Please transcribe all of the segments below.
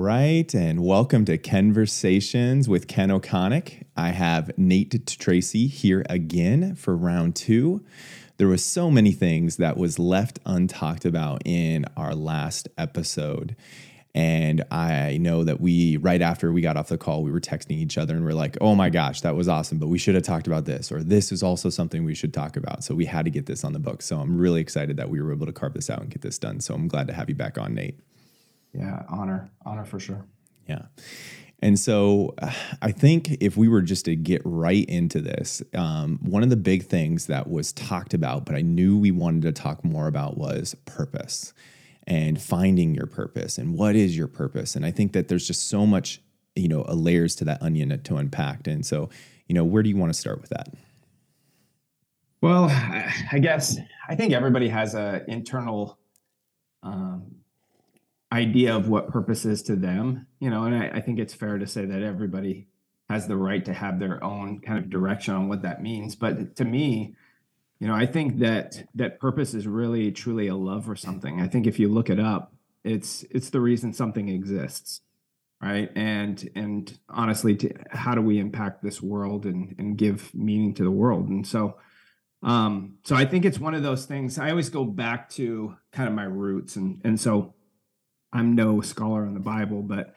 right, and welcome to Kenversations with Ken O'Connick. I have Nate Tracy here again for round two. There was so many things that was left untalked about in our last episode. And I know that we, right after we got off the call, we were texting each other and we're like, oh my gosh, that was awesome, but we should have talked about this, or this is also something we should talk about. So we had to get this on the book. So I'm really excited that we were able to carve this out and get this done. So I'm glad to have you back on, Nate. Yeah, honor, honor for sure. Yeah. And so I think if we were just to get right into this, um, one of the big things that was talked about, but I knew we wanted to talk more about was purpose and finding your purpose and what is your purpose. And I think that there's just so much, you know, layers to that onion to unpack. And so, you know, where do you want to start with that? Well, I guess I think everybody has a internal um, idea of what purpose is to them, you know, and I, I, think it's fair to say that everybody has the right to have their own kind of direction on what that means. But to me, you know, I think that that purpose is really truly a love for something. I think if you look it up, it's it's the reason something exists, right? And and honestly, to, how do we impact this world and and give meaning to the world? And so. Um, so I think it's one of those things. I always go back to kind of my roots, and and so I'm no scholar on the Bible, but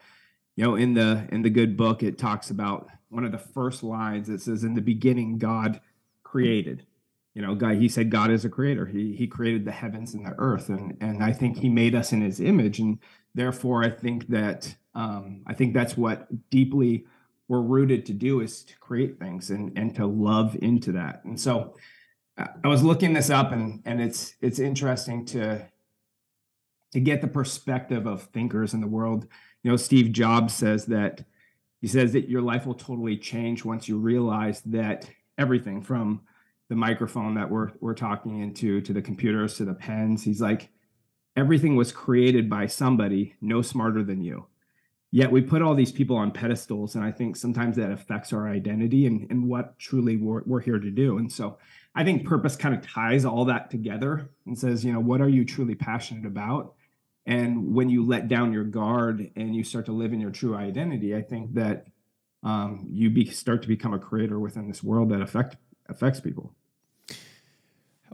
you know, in the in the good book, it talks about one of the first lines. It says, "In the beginning, God created." You know, God. He said, "God is a creator. He He created the heavens and the earth, and and I think He made us in His image, and therefore, I think that um, I think that's what deeply we're rooted to do is to create things and and to love into that. And so, I was looking this up, and and it's it's interesting to to get the perspective of thinkers in the world. You know, Steve Jobs says that he says that your life will totally change once you realize that everything from the microphone that we're we're talking into to the computers to the pens, he's like everything was created by somebody no smarter than you. Yet we put all these people on pedestals, and I think sometimes that affects our identity and, and what truly we're, we're here to do. And so I think purpose kind of ties all that together and says, you know, what are you truly passionate about? And when you let down your guard and you start to live in your true identity, I think that um, you be, start to become a creator within this world that affect affects people.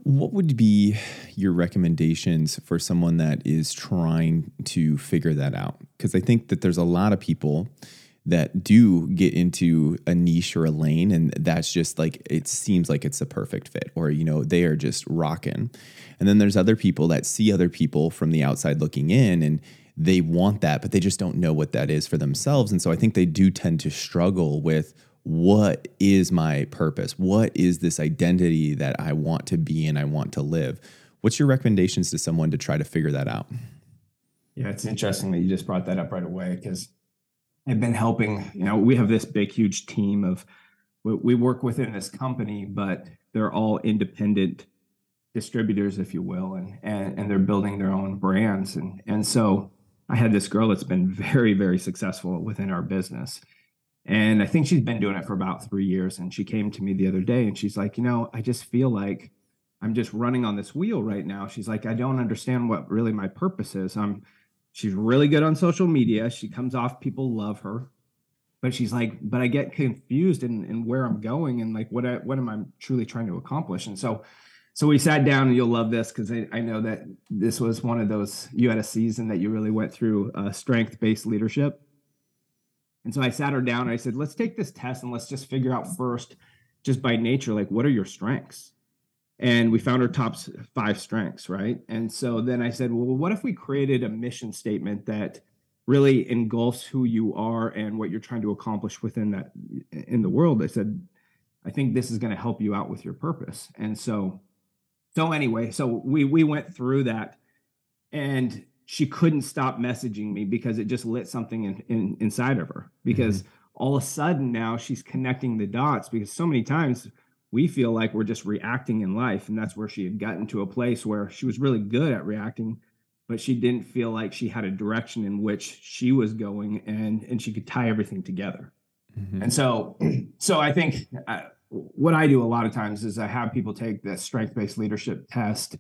What would be your recommendations for someone that is trying to figure that out? Because I think that there's a lot of people that do get into a niche or a lane and that's just like it seems like it's a perfect fit or you know they are just rocking and then there's other people that see other people from the outside looking in and they want that but they just don't know what that is for themselves. And so i think they do tend to struggle with what is my purpose? What is this identity that i want to be and i want to live? What's your recommendations to someone to try to figure that out? Yeah it's interesting that you just brought that up right away because have been helping. You know, we have this big, huge team of we work within this company, but they're all independent distributors, if you will, and and, and they're building their own brands. And and so I had this girl that's been very, very successful within our business. And I think she's been doing it for about three years. And she came to me the other day and she's like, you know, I just feel like I'm just running on this wheel right now. She's like, I don't understand what really my purpose is. I'm She's really good on social media. She comes off, people love her. But she's like, but I get confused in, in where I'm going and like what I, what am I truly trying to accomplish? And so so we sat down and you'll love this because I, I, know that this was one of those you had a season that you really went through uh, strength based leadership and so i sat her down and i said let's take this test and let's just figure out first just by nature like what are your strengths and we found our top five strengths right? And so then i said well what if we created a mission statement that really engulfs who you are and what you're trying to accomplish within that in the world? I said i think this is going to help you out with your purpose. And so so anyway so we we went through that and she couldn't stop messaging me because it just lit something in, in inside of her because mm-hmm. all of a sudden now she's connecting the dots because so many times we feel like we're just reacting in life. And that's where she had gotten to a place where she was really good at reacting, but she didn't feel like she had a direction in which she was going and, and she could tie everything together. Mm-hmm. And so, so I think uh, what I do a lot of times is I have people take the strength based leadership test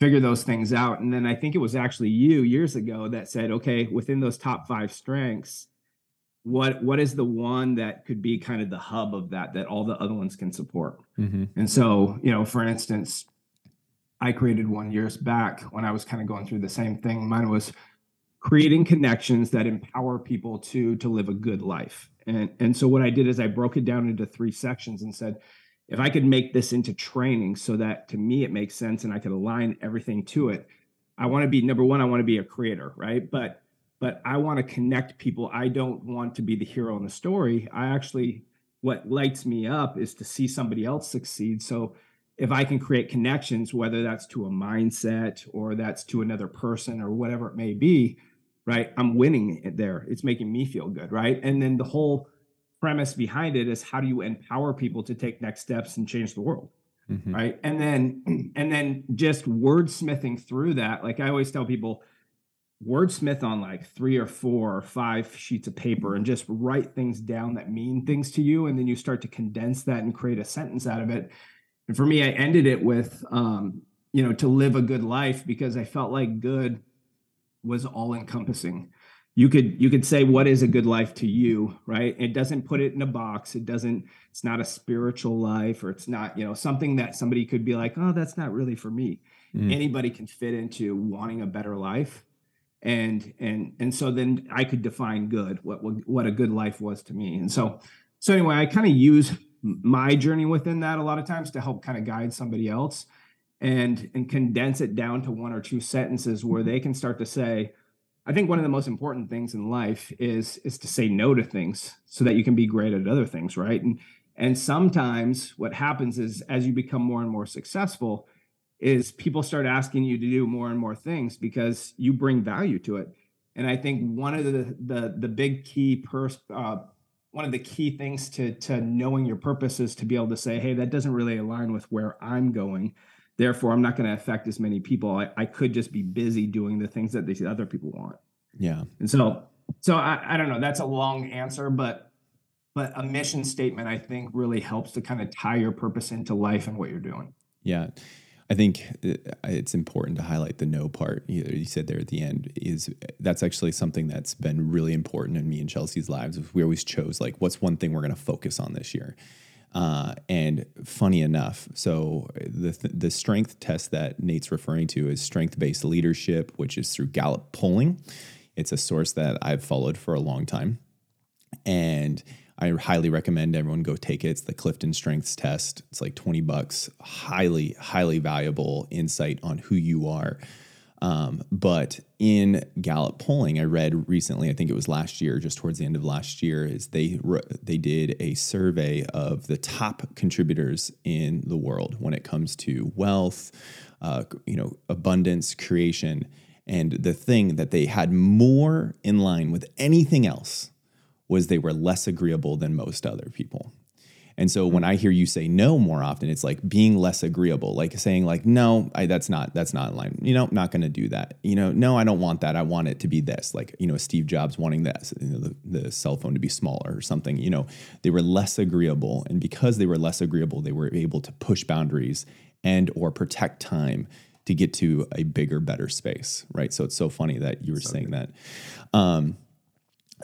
figure those things out. And then I think it was actually you years ago that said, okay, within those top five strengths, what what is the one that could be kind of the hub of that that all the other ones can support? Mm-hmm. And so, you know, for instance, I created one years back when I was kind of going through the same thing. Mine was creating connections that empower people to to live a good life. And and so what I did is I broke it down into three sections and said, if I could make this into training so that to me it makes sense and I could align everything to it, I want to be number one, I want to be a creator, right? But but I want to connect people. I don't want to be the hero in the story. I actually what lights me up is to see somebody else succeed. So if I can create connections, whether that's to a mindset or that's to another person or whatever it may be, right? I'm winning it there. It's making me feel good, right? And then the whole premise behind it is how do you empower people to take next steps and change the world? Mm-hmm. Right. And then and then just wordsmithing through that. Like I always tell people, wordsmith on like three or four or five sheets of paper and just write things down that mean things to you. And then you start to condense that and create a sentence out of it. And for me, I ended it with um, you know, to live a good life because I felt like good was all encompassing you could you could say what is a good life to you right it doesn't put it in a box it doesn't it's not a spiritual life or it's not you know something that somebody could be like oh that's not really for me mm. anybody can fit into wanting a better life and and and so then i could define good what what a good life was to me and so so anyway i kind of use my journey within that a lot of times to help kind of guide somebody else and and condense it down to one or two sentences where mm-hmm. they can start to say I think one of the most important things in life is is to say no to things so that you can be great at other things, right? And and sometimes what happens is as you become more and more successful is people start asking you to do more and more things because you bring value to it. And I think one of the the the big key pers- uh, one of the key things to to knowing your purpose is to be able to say, hey, that doesn't really align with where I'm going Therefore, I'm not going to affect as many people. I, I could just be busy doing the things that these other people want. Yeah. And so, so I, I don't know. That's a long answer, but but a mission statement I think really helps to kind of tie your purpose into life and what you're doing. Yeah. I think uh, it's important to highlight the no part. You said there at the end is that's actually something that's been really important in me and Chelsea's lives. We always chose like, what's one thing we're going to focus on this year? Uh, and funny enough, so the the strength test that Nate's referring to is strength based leadership, which is through Gallup polling. It's a source that I've followed for a long time, and I highly recommend everyone go take it. It's the Clifton Strengths Test. It's like twenty bucks. Highly, highly valuable insight on who you are. Um, but in Gallup polling, I read recently, I think it was last year, just towards the end of last year, is they they did a survey of the top contributors in the world when it comes to wealth, uh, you know, abundance, creation, and the thing that they had more in line with anything else was they were less agreeable than most other people. And so when I hear you say no more often, it's like being less agreeable, like saying like, no, I, that's not, that's not in line. You know, not going to do that. You know, no, I don't want that. I want it to be this. Like, you know, Steve Jobs wanting that, you know, the, the cell phone to be smaller or something. You know, they were less agreeable, and because they were less agreeable, they were able to push boundaries and or protect time to get to a bigger, better space. Right. So it's so funny that you were so saying good. that. Um,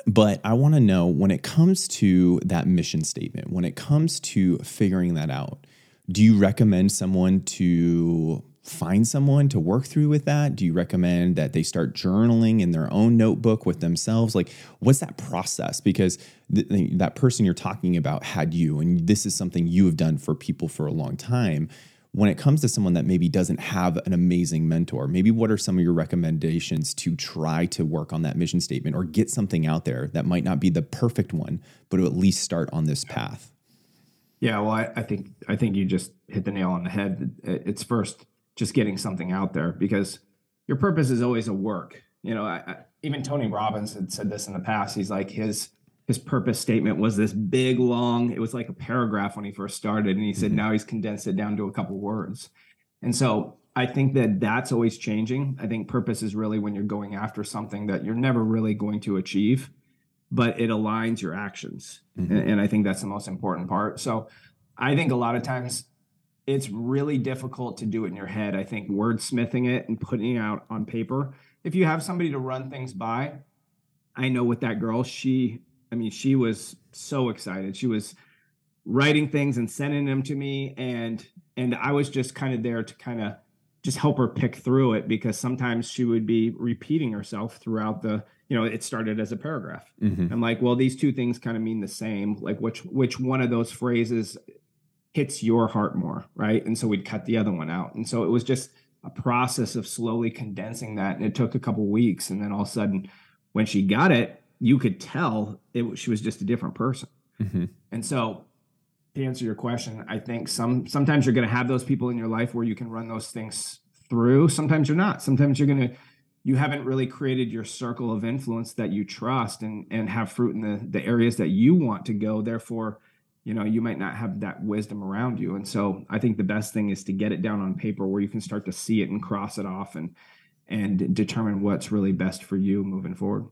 but I want to know when it comes to that mission statement, when it comes to figuring that out, do you recommend someone to find someone to work through with that? Do you recommend that they start journaling in their own notebook with themselves? Like, what's that process? Because th- that person you're talking about had you, and this is something you have done for people for a long time when it comes to someone that maybe doesn't have an amazing mentor, maybe what are some of your recommendations to try to work on that mission statement or get something out there that might not be the perfect one, but to at least start on this path? Yeah, well, I, I think I think you just hit the nail on the head. It's first just getting something out there because your purpose is always a work. You know, I, I, even Tony Robbins had said this in the past. He's like his his purpose statement was this big long it was like a paragraph when he first started and he said mm-hmm. now he's condensed it down to a couple words and so i think that that's always changing i think purpose is really when you're going after something that you're never really going to achieve but it aligns your actions mm-hmm. and, and i think that's the most important part so i think a lot of times it's really difficult to do it in your head. I think wordsmithing it and putting it out on paper. If you have somebody to run things by, I know with that girl, she, I mean, she was so excited. She was writing things and sending them to me, and and I was just kind of there to kind of just help her pick through it because sometimes she would be repeating herself throughout the you know it started as a paragraph. Mm-hmm. i'm like well these two things kind of mean the same. Like which which one of those phrases hits your heart more right? And so we'd cut the other one out. And so it was just a process of slowly condensing that and it took a couple weeks. And then all of a sudden when she got it you could tell it she was just a different person. Mm-hmm. and so to answer your question i think some sometimes you're going to have those people in your life where you can run those things through. Sometimes you're not. Sometimes you're going to you haven't really created your circle of influence that you trust and and have fruit in the the areas that you want to go. Therefore you know you might not have that wisdom around you. And so i think the best thing is to get it down on paper where you can start to see it and cross it off and and determine what's really best for you moving forward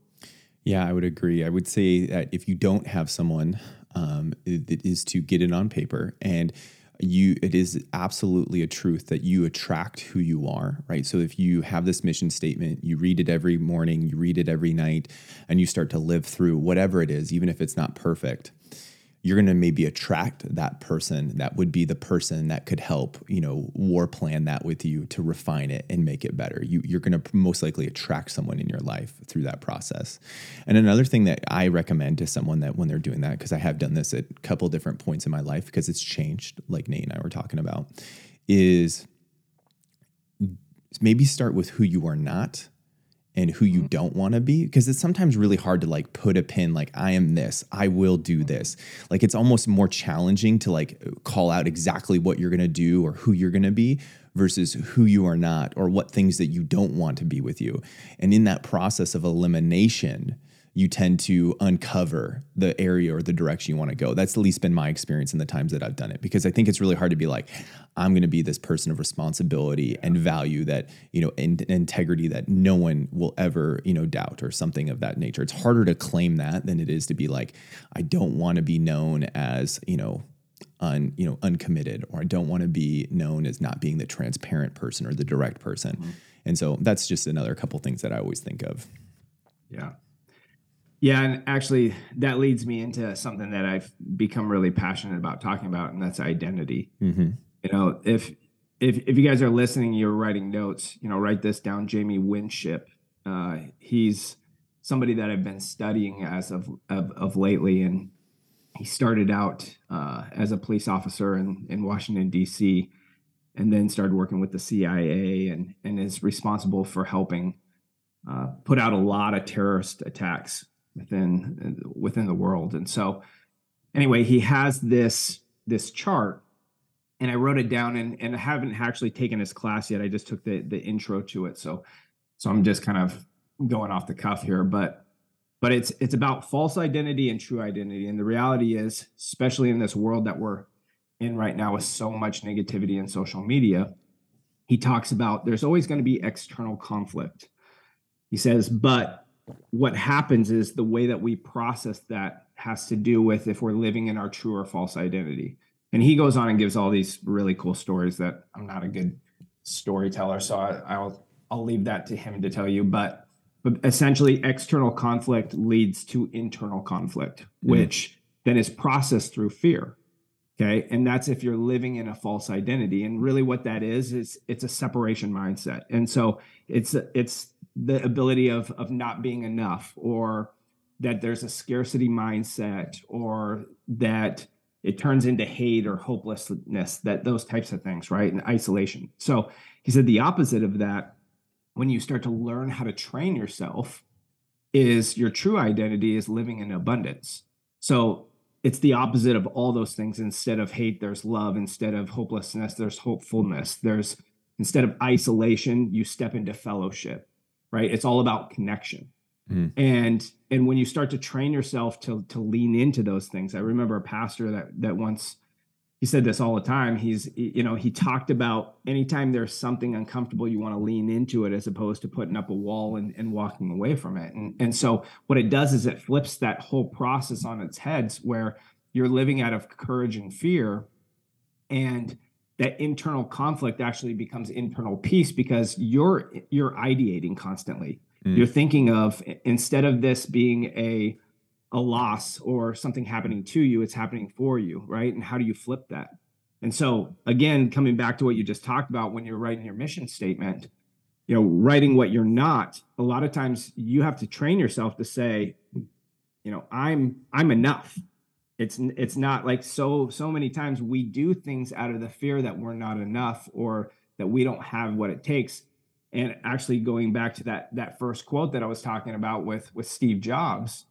yeah i would agree. I would say that if you don't have someone um, it is to get it on paper. And you it is absolutely a truth that you attract who you are right? So if you have this mission statement you read it every morning you read it every night and you start to live through whatever it is even if it's not perfect you're going to maybe attract that person that would be the person that could help you know war plan that with you to refine it and make it better. You, you're going to most likely attract someone in your life through that process. And another thing that i recommend to someone that when they're doing that because i have done this at a couple different points in my life because it's changed like nate and i were talking about is maybe start with who you are not and who you mm-hmm. don't want to be because it's sometimes really hard to like put a pin like i am this i will do this. Like it's almost more challenging to like call out exactly what you're going to do or who you're going to be versus who you are not or what things that you don't want to be with you. And in that process of elimination you tend to uncover the area or the direction you want to go. That's at least been my experience in the times that I've done it because I think it's really hard to be like, I'm going to be this person of responsibility and value that, you know, in, integrity that no one will ever, you know, doubt or something of that nature. It's harder to claim that than it is to be like, I don't want to be known as, you know, un, you know, uncommitted or I don't want to be known as not being the transparent person or the direct person. Mm-hmm. And so that's just another couple things that I always think of. Yeah. Yeah, and actually, that leads me into something that I've become really passionate about talking about, and that's identity. Mm-hmm. You know, if if if you guys are listening, you're writing notes. You know, write this down. Jamie Winship. Uh, he's somebody that I've been studying as of of, of lately, and he started out uh, as a police officer in in Washington D.C. and then started working with the CIA, and and is responsible for helping uh, put out a lot of terrorist attacks within within the world. And so, anyway, he has this this chart, and I wrote it down, and and I haven't actually taken his class yet. I just took the the intro to it, so so I'm just kind of going off the cuff here, but but it's it's about false identity and true identity. And the reality is, especially in this world that we're in right now with so much negativity in social media, he talks about there's always going to be external conflict. He says, but what happens is the way that we process that has to do with if we're living in our true or false identity. And he goes on and gives all these really cool stories that I'm not a good storyteller, so I, will I'll leave that to him to tell you. But but essentially, external conflict leads to internal conflict, mm-hmm. which then is processed through fear. Okay, and that's if you're living in a false identity. And really, what that is is it's a separation mindset. And so it's it's the ability of of not being enough or that there's a scarcity mindset or that it turns into hate or hopelessness that those types of things right? And isolation. So he said the opposite of that when you start to learn how to train yourself is your true identity is living in abundance. So it's the opposite of all those things. Instead of hate there's love. Instead of hopelessness there's hopefulness. There's instead of isolation you step into fellowship right? It's all about connection. Mm. And and when you start to train yourself to to lean into those things, I remember a pastor that that once he said this all the time. He's you know he talked about anytime there's something uncomfortable, you want to lean into it as opposed to putting up a wall and, and walking away from it. And and so what it does is it flips that whole process on its heads where you're living out of courage and fear, and that internal conflict actually becomes internal peace because you're you're ideating constantly. Mm. You're thinking of instead of this being a a loss or something happening to you, it's happening for you, right? And how do you flip that? And so again, coming back to what you just talked about when you're writing your mission statement, you know, writing what you're not, a lot of times you have to train yourself to say, you know, I'm I'm enough. It's it's not like so so many times we do things out of the fear that we're not enough or that we don't have what it takes. And actually going back to that that first quote that I was talking about with with Steve Jobs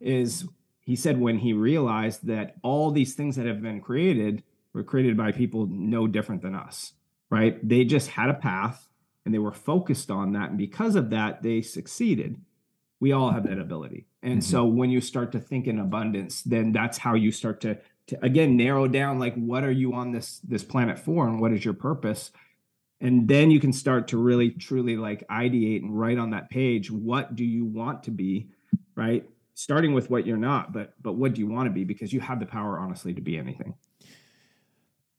is he said when he realized that all these things that have been created were created by people no different than us, right? They just had a path and they were focused on that. And because of that, they succeeded. We all have that ability. And mm-hmm. so when you start to think in abundance, then that's how you start to, to again narrow down like what are you on this this planet for and what is your purpose? And then you can start to really truly like ideate and write on that page what do you want to be, right? Starting with what you're not, but but what do you want to be because you have the power honestly to be anything.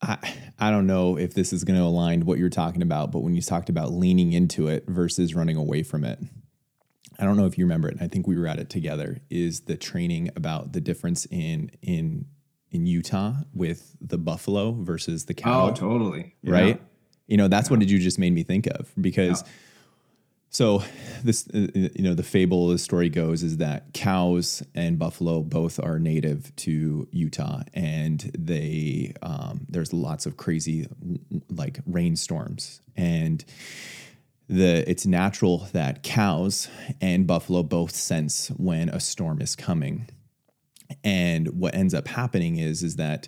I, I don't know if this is going to align what you're talking about, but when you talked about leaning into it versus running away from it, I don't know if you remember it. and I think we were at it together. Is the training about the difference in in in Utah with the buffalo versus the cow? Oh, totally. Right. Yeah. You know, that's yeah. what you just made me think of because. Yeah so this, uh, you know, the fable, the story goes is that cows and buffalo both are native to Utah, and they um, there's lots of crazy like rainstorms, and the it's natural that cows and buffalo both sense when a storm is coming, and what ends up happening is is that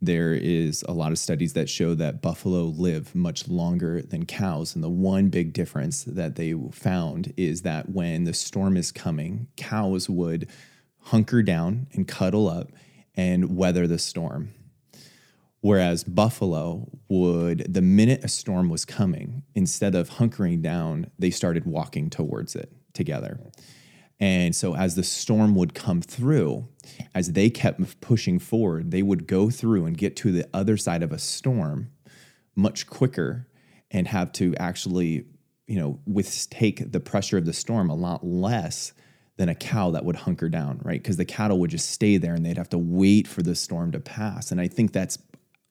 there is a lot of studies that show that buffalo live much longer than cows. And the one big difference that they found is that when the storm is coming, cows would hunker down and cuddle up and weather the storm. Whereas buffalo would, the minute a storm was coming, instead of hunkering down, they started walking towards it together. And so, as the storm would come through, as they kept pushing forward, they would go through and get to the other side of a storm much quicker and have to actually, you know, withtake the pressure of the storm a lot less than a cow that would hunker down, right? Because the cattle would just stay there and they'd have to wait for the storm to pass. And I think that's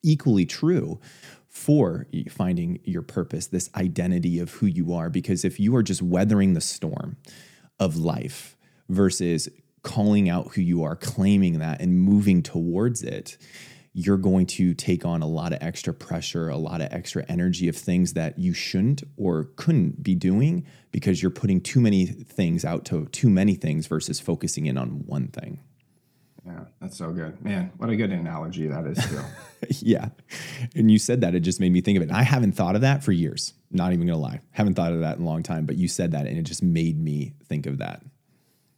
equally true for finding your purpose, this identity of who you are. Because if you are just weathering the storm, of life versus calling out who you are, claiming that, and moving towards it, you're going to take on a lot of extra pressure, a lot of extra energy of things that you shouldn't or couldn't be doing because you're putting too many things out to too many things versus focusing in on one thing. Yeah, that's so good. Man, what a good analogy that is, too. yeah. And you said that, it just made me think of it. I haven't thought of that for years. Not even gonna lie. Haven't thought of that in a long time, but you said that and it just made me think of that.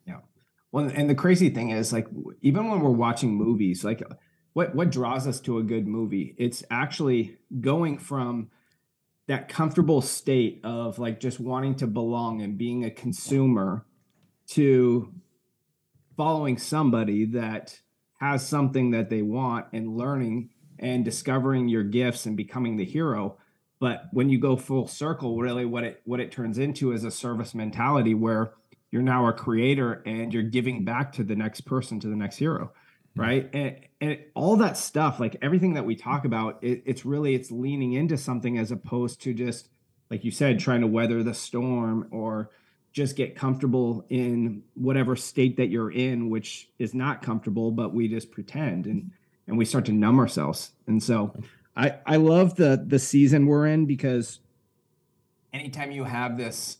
Yeah. Well, and the crazy thing is, like, even when we're watching movies, like what what draws us to a good movie? It's actually going from that comfortable state of like just wanting to belong and being a consumer to following somebody that has something that they want and learning and discovering your gifts and becoming the hero. But when you go full circle really what it what it turns into is a service mentality where you're now a creator and you're giving back to the next person to the next hero right? And, and all that stuff like everything that we talk about it, it's really it's leaning into something as opposed to just like you said trying to weather the storm or just get comfortable in whatever state that you're in, which is not comfortable, but we just pretend and and we start to numb ourselves. And so I I love the the season we're in because anytime you have this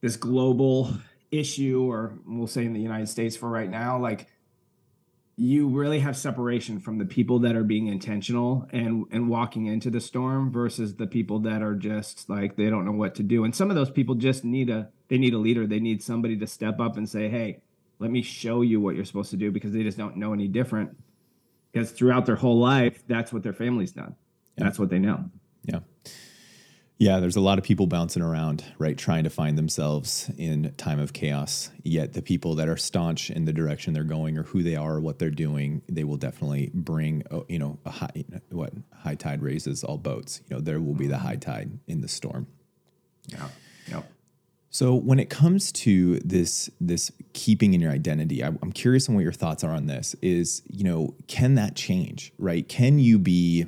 this global issue or we'll say in the United States for right now, like you really have separation from the people that are being intentional and and walking into the storm versus the people that are just like they don't know what to do and some of those people just need a they need a leader they need somebody to step up and say hey let me show you what you're supposed to do because they just don't know any different because throughout their whole life that's what their family's done yeah. that's what they know yeah Yeah, there's a lot of people bouncing around, right, trying to find themselves in time of chaos. Yet the people that are staunch in the direction they're going, or who they are, or what they're doing, they will definitely bring, uh, you know, a high what high tide raises all boats. You know, there will be the high tide in the storm. Yeah. Yep. So when it comes to this this keeping in your identity, I, I'm curious on what your thoughts are on this. Is you know, can that change? Right? Can you be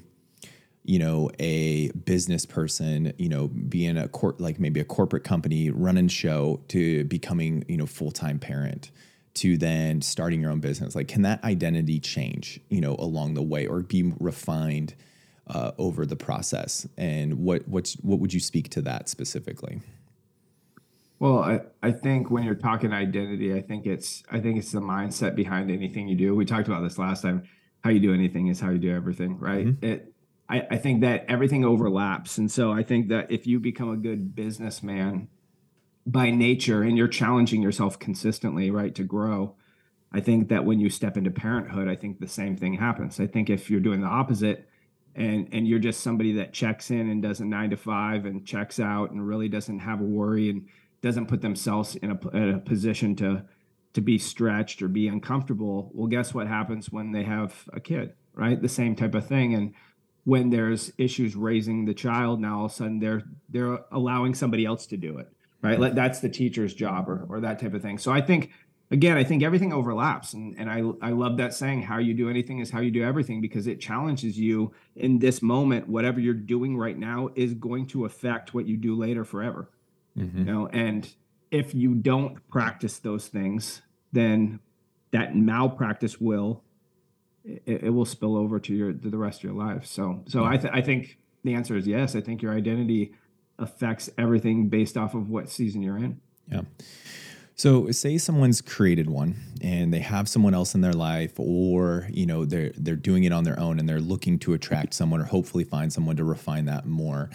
you know, a business person, you know, being a court like maybe a corporate company running show to becoming, you know, full-time parent to then starting your own business. Like can that identity change, you know, along the way or be refined uh, over the process? And what what's what would you speak to that specifically? Well, I, I think when you're talking identity, I think it's I think it's the mindset behind anything you do. We talked about this last time. How you do anything is how you do everything, right? Mm-hmm. It I, I think that everything overlaps. And so I think that if you become a good businessman by nature and you're challenging yourself consistently, right, to grow, I think that when you step into parenthood, I think the same thing happens. I think if you're doing the opposite and and you're just somebody that checks in and does a nine to five and checks out and really doesn't have a worry and doesn't put themselves in a, in a position to to be stretched or be uncomfortable, well, guess what happens when they have a kid, right? The same type of thing. And when there's issues raising the child now all of a sudden they're they're allowing somebody else to do it right? Like that's the teacher's job or, or that type of thing. So i think again i think everything overlaps. And, and I, I love that saying how you do anything is how you do everything because it challenges you in this moment. Whatever you're doing right now is going to affect what you do later forever mm-hmm. you know and if you don't practice those things then that malpractice will it, it, will spill over to your to the rest of your life. So so yeah. I th- I think the answer is yes. I think your identity affects everything based off of what season you're in. Yeah. So say someone's created one and they have someone else in their life or you know they're they're doing it on their own and they're looking to attract someone or hopefully find someone to refine that more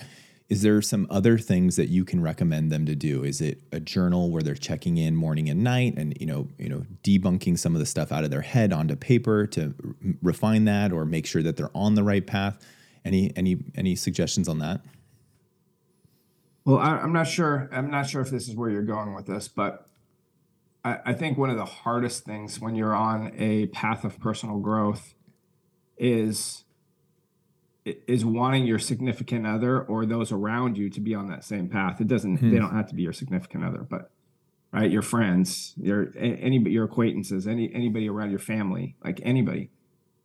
is there some other things that you can recommend them to do? Is it a journal where they're checking in morning and night and you know you know debunking some of the stuff out of their head onto paper to r- refine that or make sure that they're on the right path? Any any any suggestions on that? Well I, am not sure i'm not sure if this is where you're going with this but I, I think one of the hardest things when you're on a path of personal growth is is wanting your significant other or those around you to be on that same path. It doesn't. Hmm. They don't have to be your significant other, but right, your friends, your any your acquaintances, any anybody around your family, like anybody.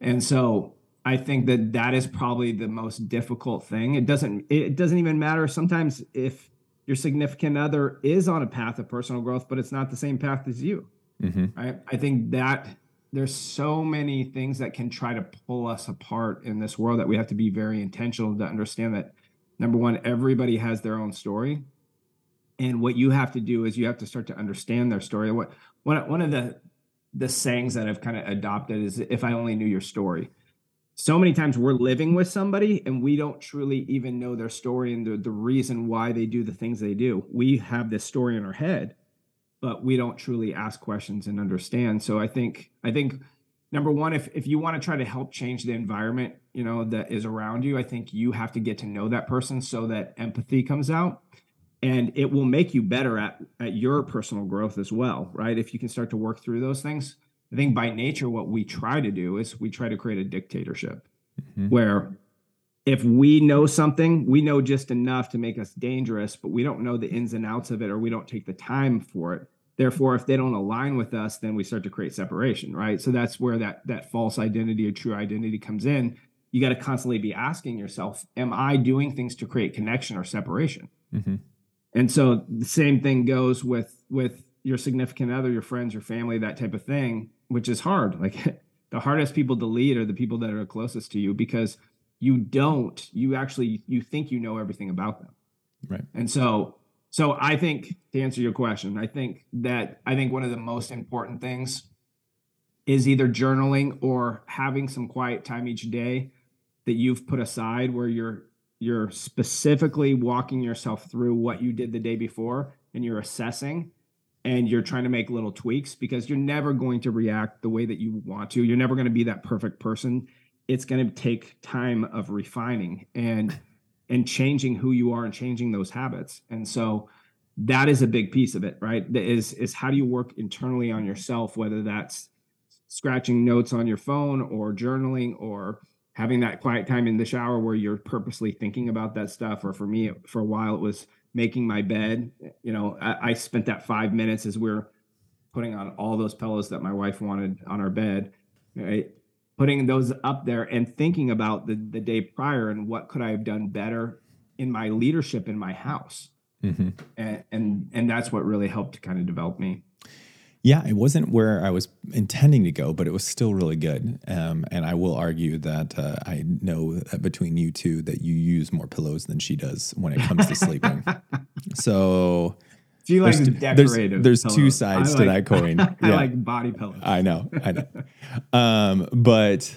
And so I think that that is probably the most difficult thing. It doesn't. It doesn't even matter sometimes if your significant other is on a path of personal growth, but it's not the same path as you. Mm-hmm. Right. I think that there's so many things that can try to pull us apart in this world that we have to be very intentional to understand that number one everybody has their own story. And what you have to do is you have to start to understand their story. What one, one of the the sayings that i've kind of adopted is if i only knew your story. So many times we're living with somebody and we don't truly even know their story and the, the reason why they do the things they do. We have this story in our head but we don't truly ask questions and understand. So I think I think number one, if if you want to try to help change the environment, you know, that is around you, I think you have to get to know that person so that empathy comes out. And it will make you better at, at your personal growth as well, right? If you can start to work through those things. I think by nature, what we try to do is we try to create a dictatorship mm-hmm. where if we know something, we know just enough to make us dangerous, but we don't know the ins and outs of it or we don't take the time for it. Therefore, if they don't align with us, then we start to create separation, right? So that's where that that false identity or true identity comes in. You got to constantly be asking yourself, am I doing things to create connection or separation? Mm-hmm. And so the same thing goes with with your significant other, your friends, your family, that type of thing, which is hard. Like the hardest people to lead are the people that are closest to you because you don't, you actually you think you know everything about them. Right. And so so I think to answer your question, I think that I think one of the most important things is either journaling or having some quiet time each day that you've put aside where you're you're specifically walking yourself through what you did the day before and you're assessing and you're trying to make little tweaks because you're never going to react the way that you want to. You're never going to be that perfect person. It's going to take time of refining and and changing who you are and changing those habits. And so that is a big piece of it, right? That is is how do you work internally on yourself, whether that's scratching notes on your phone or journaling or having that quiet time in the shower where you're purposely thinking about that stuff. Or for me, for a while, it was making my bed. You know, I, I spent that five minutes as we we're putting on all those pillows that my wife wanted on our bed, right? Putting those up there and thinking about the, the day prior and what could I have done better in my leadership in my house. Mm-hmm. And, and and that's what really helped to kind of develop me. Yeah, it wasn't where I was intending to go, but it was still really good. Um, and I will argue that uh, I know that between you two that you use more pillows than she does when it comes to sleeping. So there's, decorative. There's, there's two sides to that coin. I yeah. like body pillows. I know, I know. um, but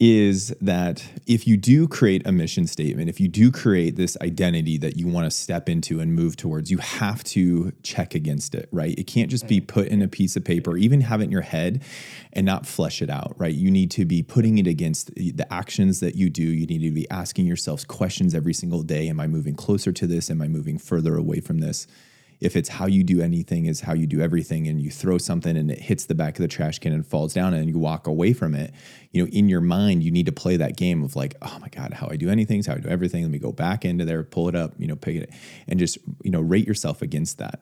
is that if you do create a mission statement, if you do create this identity that you want to step into and move towards, you have to check against it, right? It can't just be put in a piece of paper, even have it in your head and not flesh it out, right? You need to be putting it against the actions that you do. You need to be asking yourselves questions every single day. Am I moving closer to this? Am I moving further away from this? If it's how you do anything is how you do everything and you throw something and it hits the back of the trash can and falls down and you walk away from it you know in your mind you need to play that game of like oh my god how i do anything is how i do everything let me go back into there pull it up you know pick it and just you know rate yourself against that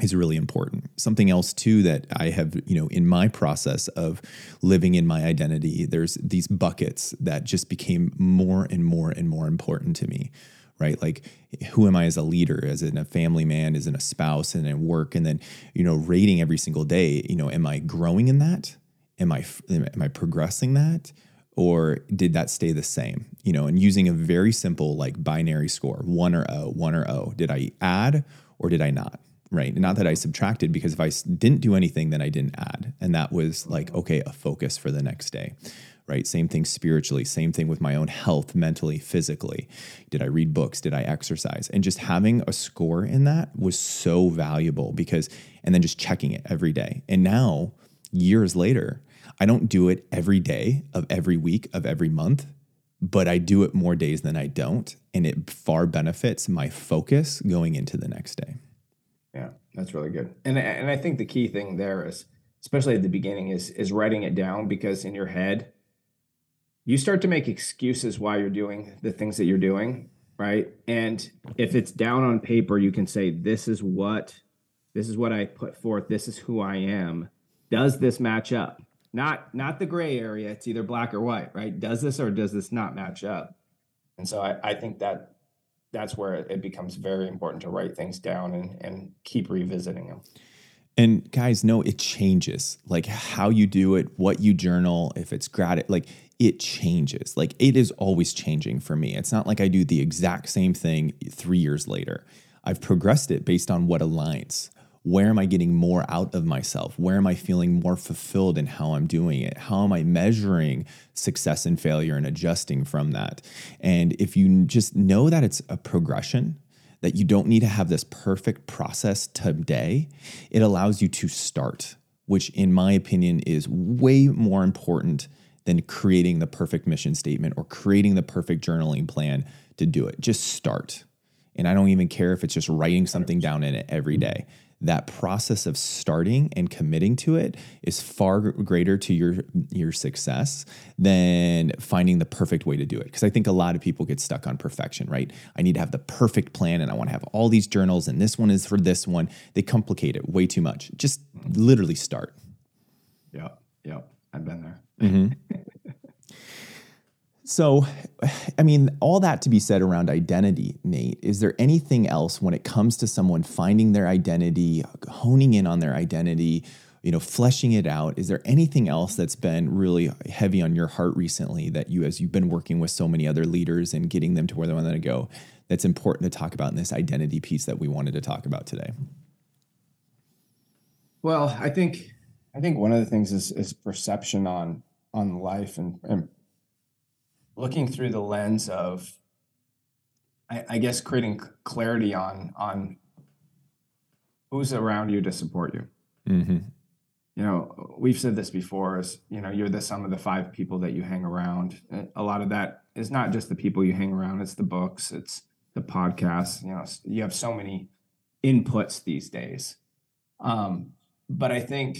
is really important. Something else too that I have, you know, in my process of living in my identity, there's these buckets that just became more and more and more important to me right? Like, who am I as a leader, as in a family man, as in a spouse, and in work, and then you know, rating every single day. You know, am I growing in that? Am I am I progressing that? Or did that stay the same? You know, and using a very simple like binary score, one or O, one or O. Did I add or did I not? Right. Not that I subtracted because if I didn't do anything, then I didn't add. And that was like, okay, a focus for the next day right? Same thing spiritually, same thing with my own health, mentally, physically. Did I read books? Did I exercise? And just having a score in that was so valuable because, and then just checking it every day. And now, years later, I don't do it every day of every week of every month, but I do it more days than I don't. And it far benefits my focus going into the next day. Yeah, that's really good. And, and I think the key thing there is, especially at the beginning, is is writing it down because in your head, you start to make excuses why you're doing the things that you're doing, right? And if it's down on paper, you can say, this is what this is what I put forth, this is who I am. Does this match up? Not not the gray area, it's either black or white, right? Does this or does this not match up? And so I, I think that that's where it becomes very important to write things down and, and keep revisiting them. And guys, know it changes. Like how you do it, what you journal, if it's gratitude, like it changes. Like it is always changing for me. It's not like I do the exact same thing three years later. I've progressed it based on what aligns. Where am I getting more out of myself? Where am I feeling more fulfilled in how I'm doing it? How am I measuring success and failure and adjusting from that? And if you just know that it's a progression, that you don't need to have this perfect process today, it allows you to start, which, in my opinion, is way more important than creating the perfect mission statement or creating the perfect journaling plan to do it. Just start. And I don't even care if it's just writing something down in it every day. That process of starting and committing to it is far greater to your your success than finding the perfect way to do it. Because I think a lot of people get stuck on perfection, right? I need to have the perfect plan and I want to have all these journals and this one is for this one. They complicate it way too much. Just literally start. Yeah, yeah. I've been there. Mm-hmm. so, I mean, all that to be said around identity, Nate, is there anything else when it comes to someone finding their identity, honing in on their identity, you know, fleshing it out? Is there anything else that's been really heavy on your heart recently that you, as you've been working with so many other leaders and getting them to where they want to go, that's important to talk about in this identity piece that we wanted to talk about today? Well, I think I think one of the things is is perception on on life and, and looking through the lens of I, I guess creating clarity on on who's around you to support you. Mm-hmm. You know, we've said this before: is you know, you're the sum of the five people that you hang around. A lot of that is not just the people you hang around, it's the books, it's the podcasts. You know, you have so many inputs these days. Um, but I think,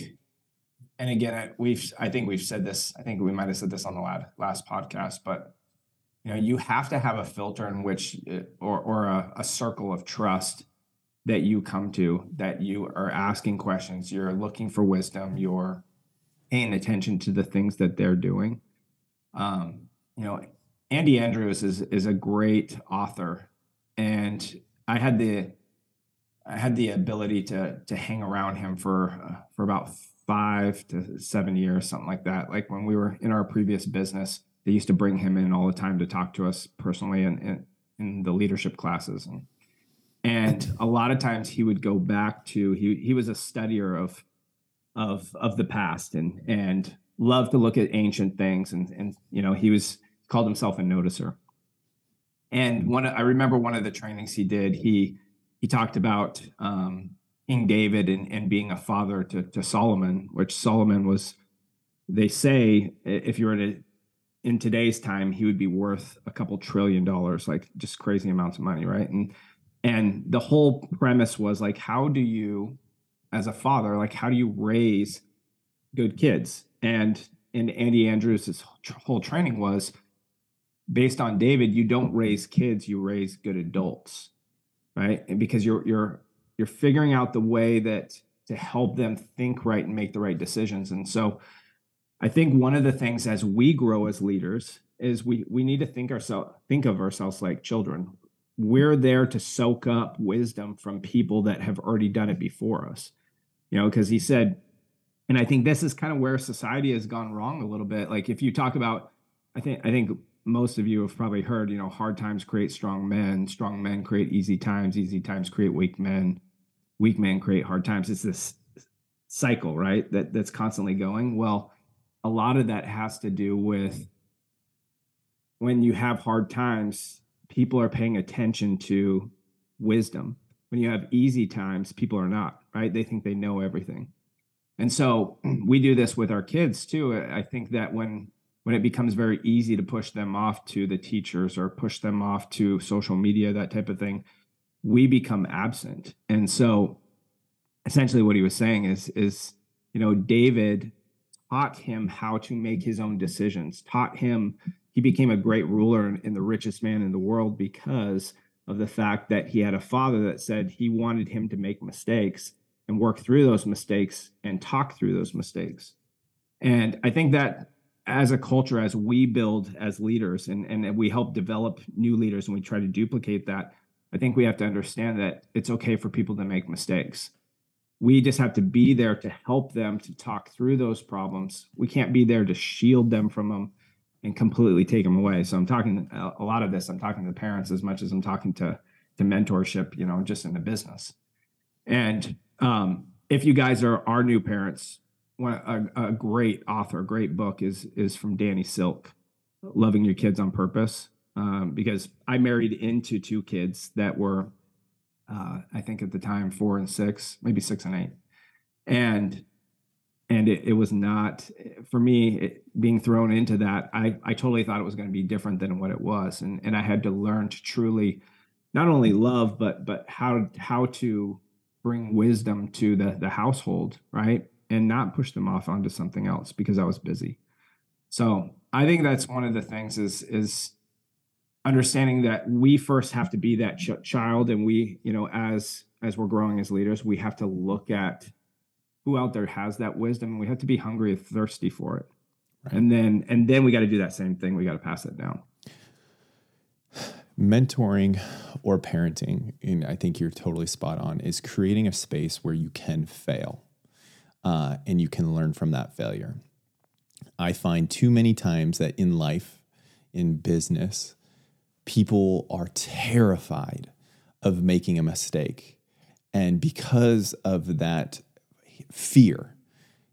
and again, we've I think we've said this. I think we might have said this on the last last podcast, but you know, you have to have a filter in which, uh, or or a, a circle of trust that you come to, that you are asking questions, you're looking for wisdom, you're paying attention to the things that they're doing. Um, you know, Andy Andrews is is a great author, and I had the I had the ability to to hang around him for uh, for about five to seven years, something like that. Like when we were in our previous business, they used to bring him in all the time to talk to us personally and in, in, the leadership classes. And, and a lot of times he would go back to he he was a studier of of of the past and and loved to look at ancient things and and you know he was called himself a noticer. And one I remember one of the trainings he did he he talked about um, King David and, and being a father to, to Solomon, which Solomon was, they say, if you were to, in today's time, he would be worth a couple trillion dollars, like just crazy amounts of money, right? And and the whole premise was like, how do you, as a father, like how do you raise good kids? And and Andy Andrews' whole training was based on David. You don't raise kids, you raise good adults right? And because you're you're you're figuring out the way that to help them think right and make the right decisions. And so I think one of the things as we grow as leaders is we we need to think ourselves think of ourselves like children. We're there to soak up wisdom from people that have already done it before us. You know, because he said, and I think this is kind of where society has gone wrong a little bit. Like if you talk about, I think I think most of you have probably heard, you know, hard times create strong men, strong men create easy times, easy times create weak men, weak men create hard times. It's this cycle, right? That that's constantly going. Well, a lot of that has to do with when you have hard times, people are paying attention to wisdom. When you have easy times, people are not, right? They think they know everything. And so we do this with our kids too. I think that when when it becomes very easy to push them off to the teachers or push them off to social media, that type of thing, we become absent. And so essentially what he was saying is is you know David taught him how to make his own decisions, taught him he became a great ruler and the richest man in the world because of the fact that he had a father that said he wanted him to make mistakes and work through those mistakes and talk through those mistakes. And I think that as a culture, as we build as leaders and, and we help develop new leaders and we try to duplicate that, I think we have to understand that it's okay for people to make mistakes. We just have to be there to help them to talk through those problems. We can't be there to shield them from them and completely take them away. So I'm talking a lot of this, I'm talking to parents as much as I'm talking to, to mentorship, you know, just in the business. And um, if you guys are, are new parents, one a, a great author, great book is is from Danny Silk, "Loving Your Kids on Purpose." Um, because I married into two kids that were, uh, I think at the time four and six, maybe six and eight, and and it, it was not for me it, being thrown into that. I I totally thought it was going to be different than what it was, and and I had to learn to truly, not only love but but how how to bring wisdom to the the household, right? and not push them off onto something else because I was busy. So I think that's one of the things is is understanding that we first have to be that ch- child, and we, you know, as as we're growing as leaders, we have to look at who out there has that wisdom, and we have to be hungry and thirsty for it. Right. And then and then we got to do that same thing. We got to pass it down. Mentoring or parenting, and I think you're totally spot on, is creating a space where you can fail uh, and you can learn from that failure. I find too many times that in life, in business, people are terrified of making a mistake. And because of that fear,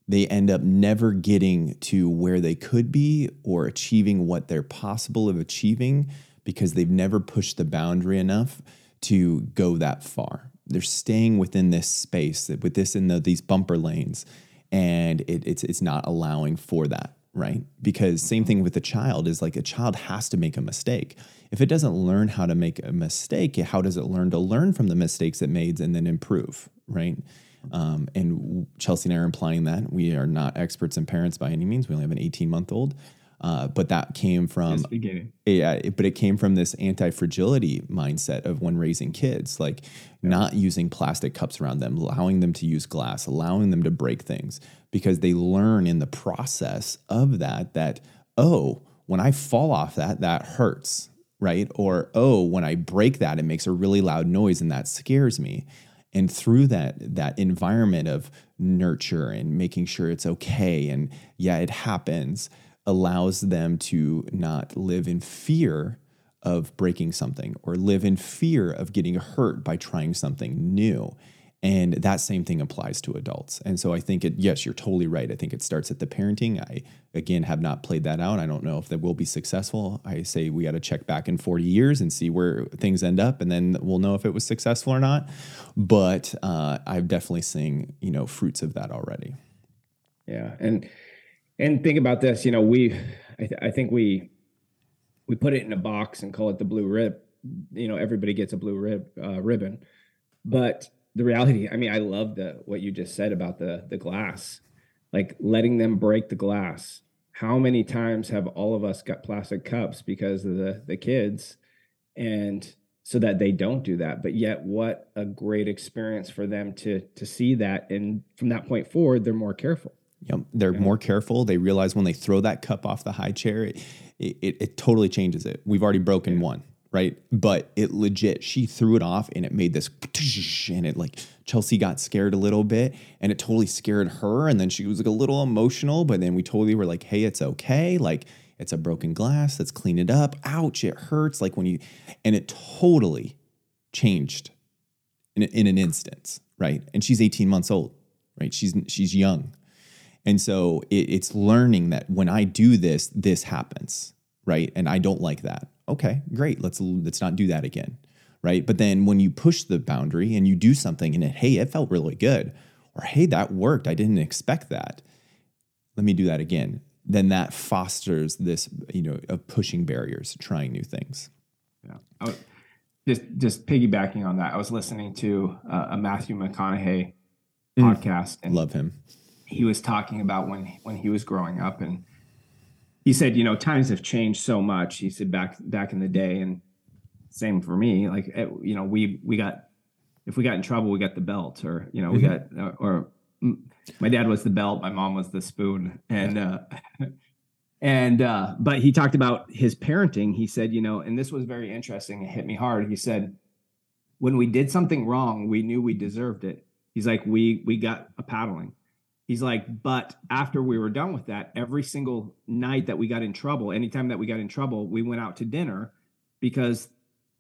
they end up never getting to where they could be or achieving what they're possible of achieving because they've never pushed the boundary enough to go that far they're staying within this space with this in the, these bumper lanes and it, it's it's not allowing for that right? Because same thing with a child is like a child has to make a mistake. If it doesn't learn how to make a mistake, how does it learn to learn from the mistakes it made and then improve, right? Um, and Chelsea and I are implying that we are not experts and parents by any means. We only have an 18 month old. Uh, but that came from yeah, but it came from this anti-fragility mindset of when raising kids, like yeah. not using plastic cups around them, allowing them to use glass, allowing them to break things, because they learn in the process of that that oh, when I fall off that, that hurts, right? Or oh, when I break that, it makes a really loud noise and that scares me. And through that that environment of nurture and making sure it's okay, and yeah, it happens allows them to not live in fear of breaking something or live in fear of getting hurt by trying something new. And that same thing applies to adults. And so I think it, yes, you're totally right. I think it starts at the parenting. I, again, have not played that out. I don't know if that will be successful. I say we got to check back in 40 years and see where things end up, and then we'll know if it was successful or not. But uh, I've definitely seen, you know, fruits of that already. Yeah. And, and think about this, you know, we, I, th- I think we, we put it in a box and call it the blue rib. You know, everybody gets a blue rib uh, ribbon, but the reality, I mean, I love the what you just said about the the glass, like letting them break the glass. How many times have all of us got plastic cups because of the the kids, and so that they don't do that. But yet, what a great experience for them to to see that, and from that point forward, they're more careful. Yep. They're more careful. They realize when they throw that cup off the high chair, it, it, it totally changes it. We've already broken yeah. one, right? But it legit, she threw it off and it made this, and it like Chelsea got scared a little bit and it totally scared her. And then she was like a little emotional, but then we totally were like, hey, it's okay. Like, it's a broken glass. Let's clean it up. Ouch, it hurts. Like when you, and it totally changed in, in an instance, right? And she's 18 months old, right? She's she's young, and so it, it's learning that when I do this, this happens, right? And I don't like that. Okay, great. Let's let's not do that again, right? But then when you push the boundary and you do something and it, hey, it felt really good, or hey, that worked. I didn't expect that. Let me do that again. Then that fosters this, you know, of pushing barriers, trying new things. Yeah. Was, just just piggybacking on that, I was listening to uh, a Matthew McConaughey mm. podcast. And Love him he was talking about when when he was growing up and he said you know times have changed so much he said back back in the day and same for me like eh, you know we we got if we got in trouble we got the belt or you know we mm-hmm. got uh, or my dad was the belt my mom was the spoon and uh and uh but he talked about his parenting. He said you know and this was very interesting it hit me hard. He said when we did something wrong we knew we deserved it. He's like we we got a paddling He's like, but after we were done with that, every single night that we got in trouble, anytime that we got in trouble, we went out to dinner because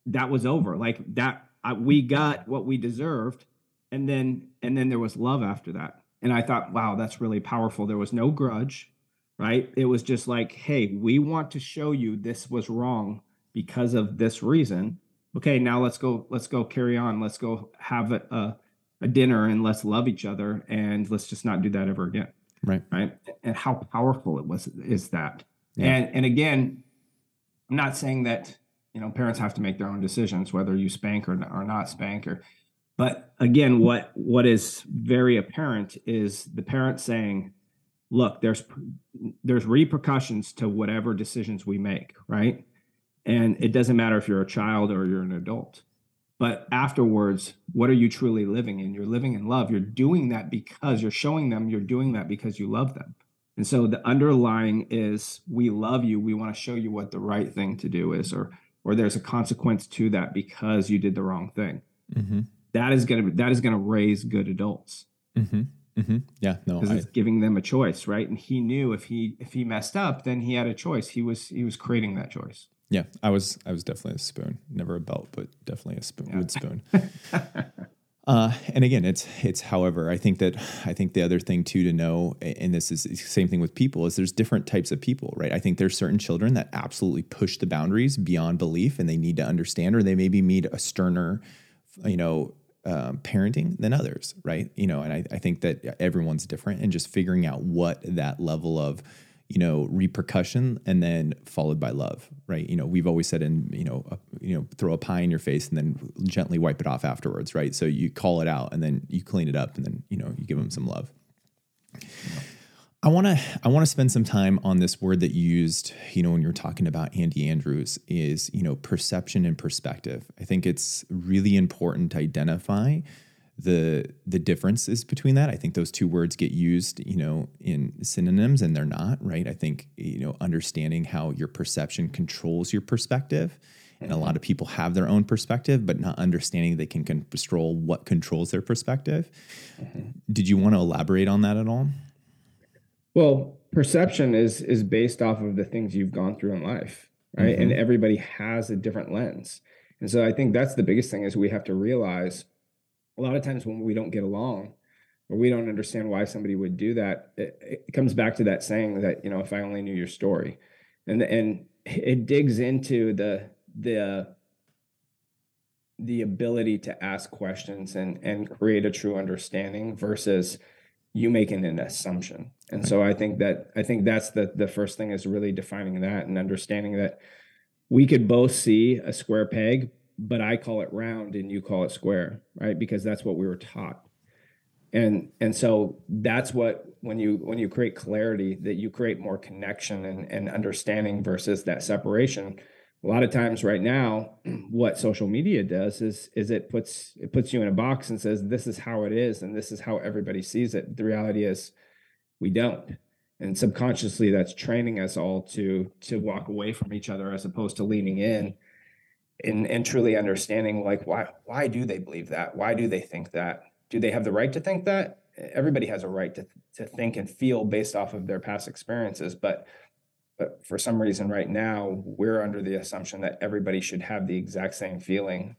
that was over. Like that, I, we got what we deserved, and then and then there was love after that. And I thought, wow, that's really powerful. There was no grudge, right? It was just like, hey, we want to show you this was wrong because of this reason. Okay, now let's go. Let's go carry on. Let's go have a, a a dinner and let's love each other and let's just not do that ever again. Right. Right. And how powerful it was is that. Yeah. And and again, I'm not saying that you know parents have to make their own decisions whether you spank or, or not spank or but again what what is very apparent is the parent saying look there's there's repercussions to whatever decisions we make right and it doesn't matter if you're a child or you're an adult but afterwards, what are you truly living in? You're living in love. You're doing that because you're showing them you're doing that because you love them. And so the underlying is we love you. We want to show you what the right thing to do is, or or there's a consequence to that because you did the wrong thing. Mm-hmm. That is gonna that is gonna raise good adults. Mm-hmm. Mm-hmm. Yeah, no, because it's giving them a choice, right? And he knew if he if he messed up, then he had a choice. He was he was creating that choice. Yeah, I was I was definitely a spoon, never a belt, but definitely a spoon, yeah. wood spoon. uh, and again, it's it's. However, I think that I think the other thing too to know, and this is the same thing with people, is there's different types of people, right? I think there's certain children that absolutely push the boundaries beyond belief, and they need to understand, or they maybe need a sterner, you know, um, parenting than others, right? You know, and I, I think that everyone's different, and just figuring out what that level of you know repercussion and then followed by love right? You know we've always said in you know uh, you know throw a pie in your face and then gently wipe it off afterwards right? So you call it out and then you clean it up and then you know you give them some love. I want to I want to spend some time on this word that you used, you know, when you're talking about Andy Andrews is, you know, perception and perspective. I think it's really important to identify the the differences between that. I think those two words get used, you know, in synonyms and they're not, right? I think, you know, understanding how your perception controls your perspective. And a lot of people have their own perspective, but not understanding they can control what controls their perspective. Mm-hmm. Did you want to elaborate on that at all? Well, perception is is based off of the things you've gone through in life, right? Mm-hmm. And everybody has a different lens. And so I think that's the biggest thing is we have to realize a lot of times when we don't get along or we don't understand why somebody would do that, it, it comes back to that saying that, you know, if I only knew your story. And and it digs into the the the ability to ask questions and and create a true understanding versus you making an assumption. And so I think that I think that's the the first thing is really defining that and understanding that we could both see a square peg, but I call it round and you call it square, right? Because that's what we were taught. And and so that's what when you when you create clarity that you create more connection and, and understanding versus that separation a lot of times right now what social media does is is it puts it puts you in a box and says this is how it is and this is how everybody sees it the reality is we don't and subconsciously that's training us all to to walk away from each other as opposed to leaning in and and truly understanding like why why do they believe that why do they think that do they have the right to think that everybody has a right to to think and feel based off of their past experiences but but for some reason, right now, we're under the assumption that everybody should have the exact same feeling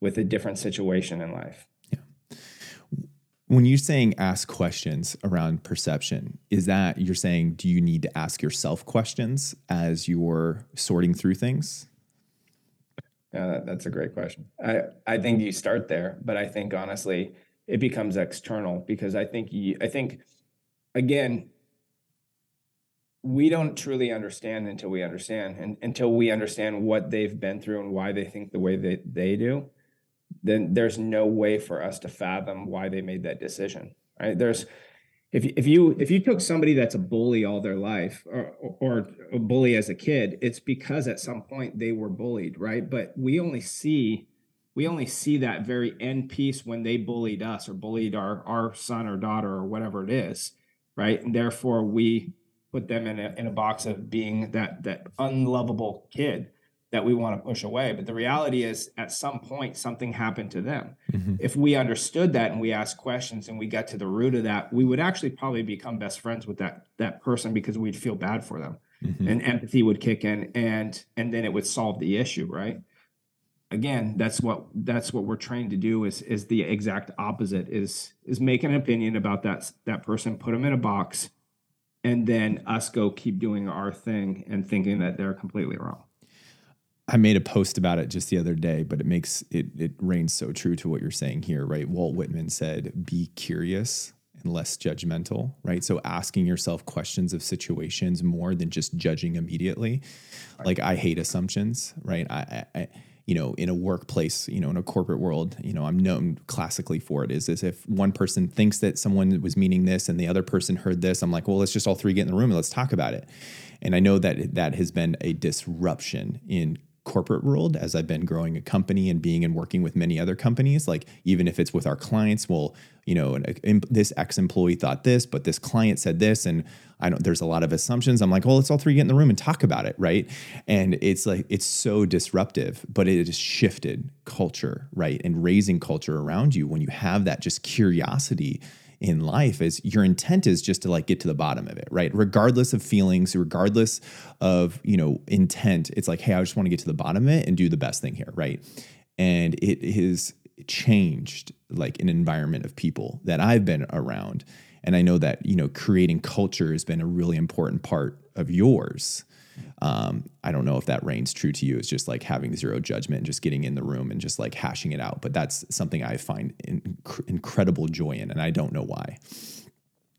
with a different situation in life. Yeah. When you're saying ask questions around perception, is that you're saying, do you need to ask yourself questions as you're sorting through things? Yeah, that's a great question. I, I think you start there, but I think honestly, it becomes external because I think you, I think again, we don't truly understand until we understand and until we understand what they've been through and why they think the way that they do then there's no way for us to fathom why they made that decision right there's if, if you if you took somebody that's a bully all their life or, or a bully as a kid it's because at some point they were bullied right? But we only see we only see that very end piece when they bullied us or bullied our our son or daughter or whatever it is right? And therefore we put them in a in a box of being that that unlovable kid that we want to push away. But the reality is, at some point, something happened to them. Mm-hmm. If we understood that and we asked questions and we got to the root of that, we would actually probably become best friends with that that person because we'd feel bad for them, mm-hmm. and empathy would kick in, and and then it would solve the issue, right? Again, that's what that's what we're trained to do is is the exact opposite is is make an opinion about that that person, put them in a box, and then us go keep doing our thing and thinking that they're completely wrong. I made a post about it just the other day, but it makes it it reigns so true to what you're saying here, right? Walt Whitman said, "Be curious and less judgmental," right? So asking yourself questions of situations more than just judging immediately. Right. Like I hate assumptions, right? I, I you know, in a workplace, you know, in a corporate world, you know, I'm known classically for it is as if one person thinks that someone was meaning this and the other person heard this, I'm like, well, let's just all three get in the room and let's talk about it. And I know that that has been a disruption in corporate world as I've been growing a company and being and working with many other companies. Like even if it's with our clients, well, you know, this ex employee thought this, but this client said this, and I don't. There's a lot of assumptions. I'm like, well, let's all three get in the room and talk about it, right? And it's like it's so disruptive, but it has shifted culture, right, and raising culture around you when you have that just curiosity in life is your intent is just to like get to the bottom of it, right? Regardless of feelings, regardless of, you know, intent, it's like, hey, I just want to get to the bottom of it and do the best thing here, right? And it has changed like an environment of people that I've been around. And I know that, you know, creating culture has been a really important part of yours. Um, I don't know if that reigns true to you. It's just like having zero judgment and just getting in the room and just like hashing it out. But that's something I find inc- incredible joy in, and I don't know why.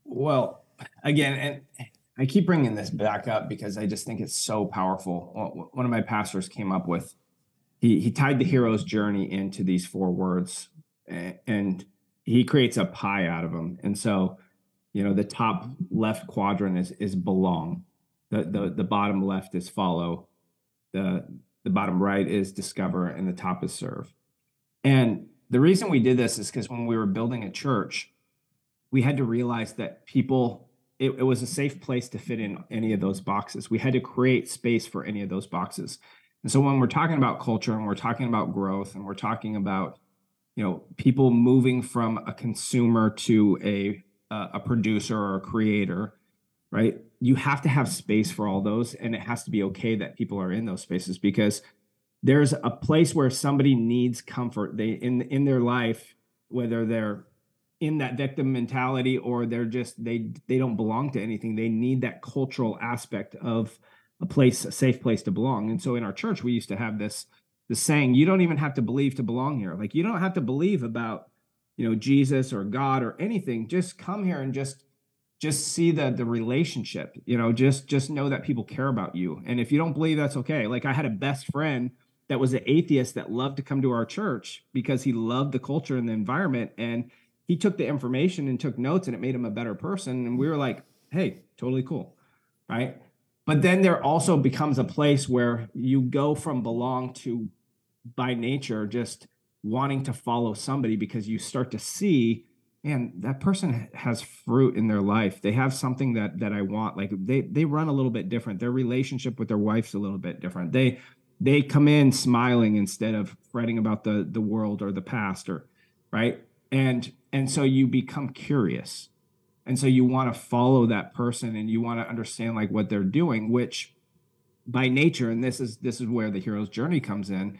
Well, again, and I keep bringing this back up because I just think it's so powerful. One of my pastors came up with he he tied the hero's journey into these four words, and he creates a pie out of them. And so, you know, the top left quadrant is is belong, the the the bottom left is follow, the the bottom right is discover, and the top is serve. And the reason we did this is because when we were building a church, we had to realize that people it, it, was a safe place to fit in any of those boxes. We had to create space for any of those boxes. And so when we're talking about culture and we're talking about growth and we're talking about you know people moving from a consumer to a a producer or a creator, right? You have to have space for all those and it has to be okay that people are in those spaces because there's a place where somebody needs comfort. They in in their life whether they're in that victim mentality or they're just they they don't belong to anything they need that cultural aspect of a place a safe place to belong and so in our church we used to have this the saying you don't even have to believe to belong here like you don't have to believe about you know jesus or god or anything just come here and just just see the the relationship you know just just know that people care about you. And if you don't believe that's okay like i had a best friend that was an atheist that loved to come to our church because he loved the culture and the environment. And he took the information and took notes and it made him a better person. And we were like hey totally cool right? But then there also becomes a place where you go from belong to by nature just wanting to follow somebody because you start to see and that person has fruit in their life. They have something that that i want. Like they they run a little bit different. Their relationship with their wife's a little bit different. They they come in smiling instead of fretting about the the world or the past or right? And and so you become curious. And so you want to follow that person and you want to understand like what they're doing which by nature and this is this is where the hero's journey comes in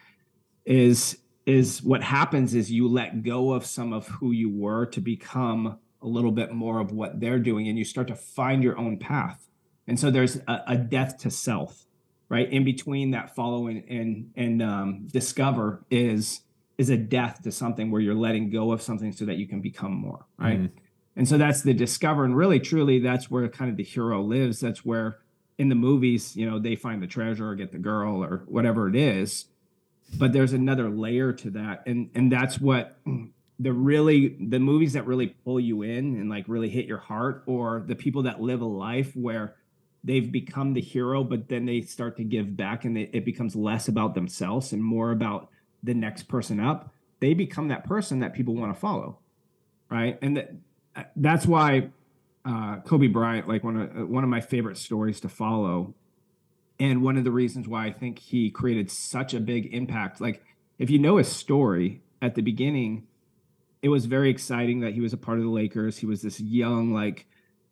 is is what happens is you let go of some of who you were to become a little bit more of what they're doing and you start to find your own path. And so there's a, a death to self right? In between that follow and and, and um, discover is is a death to something where you're letting go of something so that you can become more right? Mm and so that's the discover and really truly that's where kind of the hero lives. That's where in the movies you know they find the treasure or get the girl or whatever it is but there's another layer to that and and that's what the really the movies that really pull you in and like really hit your heart or the people that live a life where they've become the hero but then they start to give back and they, it becomes less about themselves and more about the next person up, they become that person that people want to follow, right? And that that's why uh, Kobe Bryant, like one of one of my favorite stories to follow, and one of the reasons why I think he created such a big impact. Like, if you know his story at the beginning, it was very exciting that he was a part of the Lakers. He was this young, like,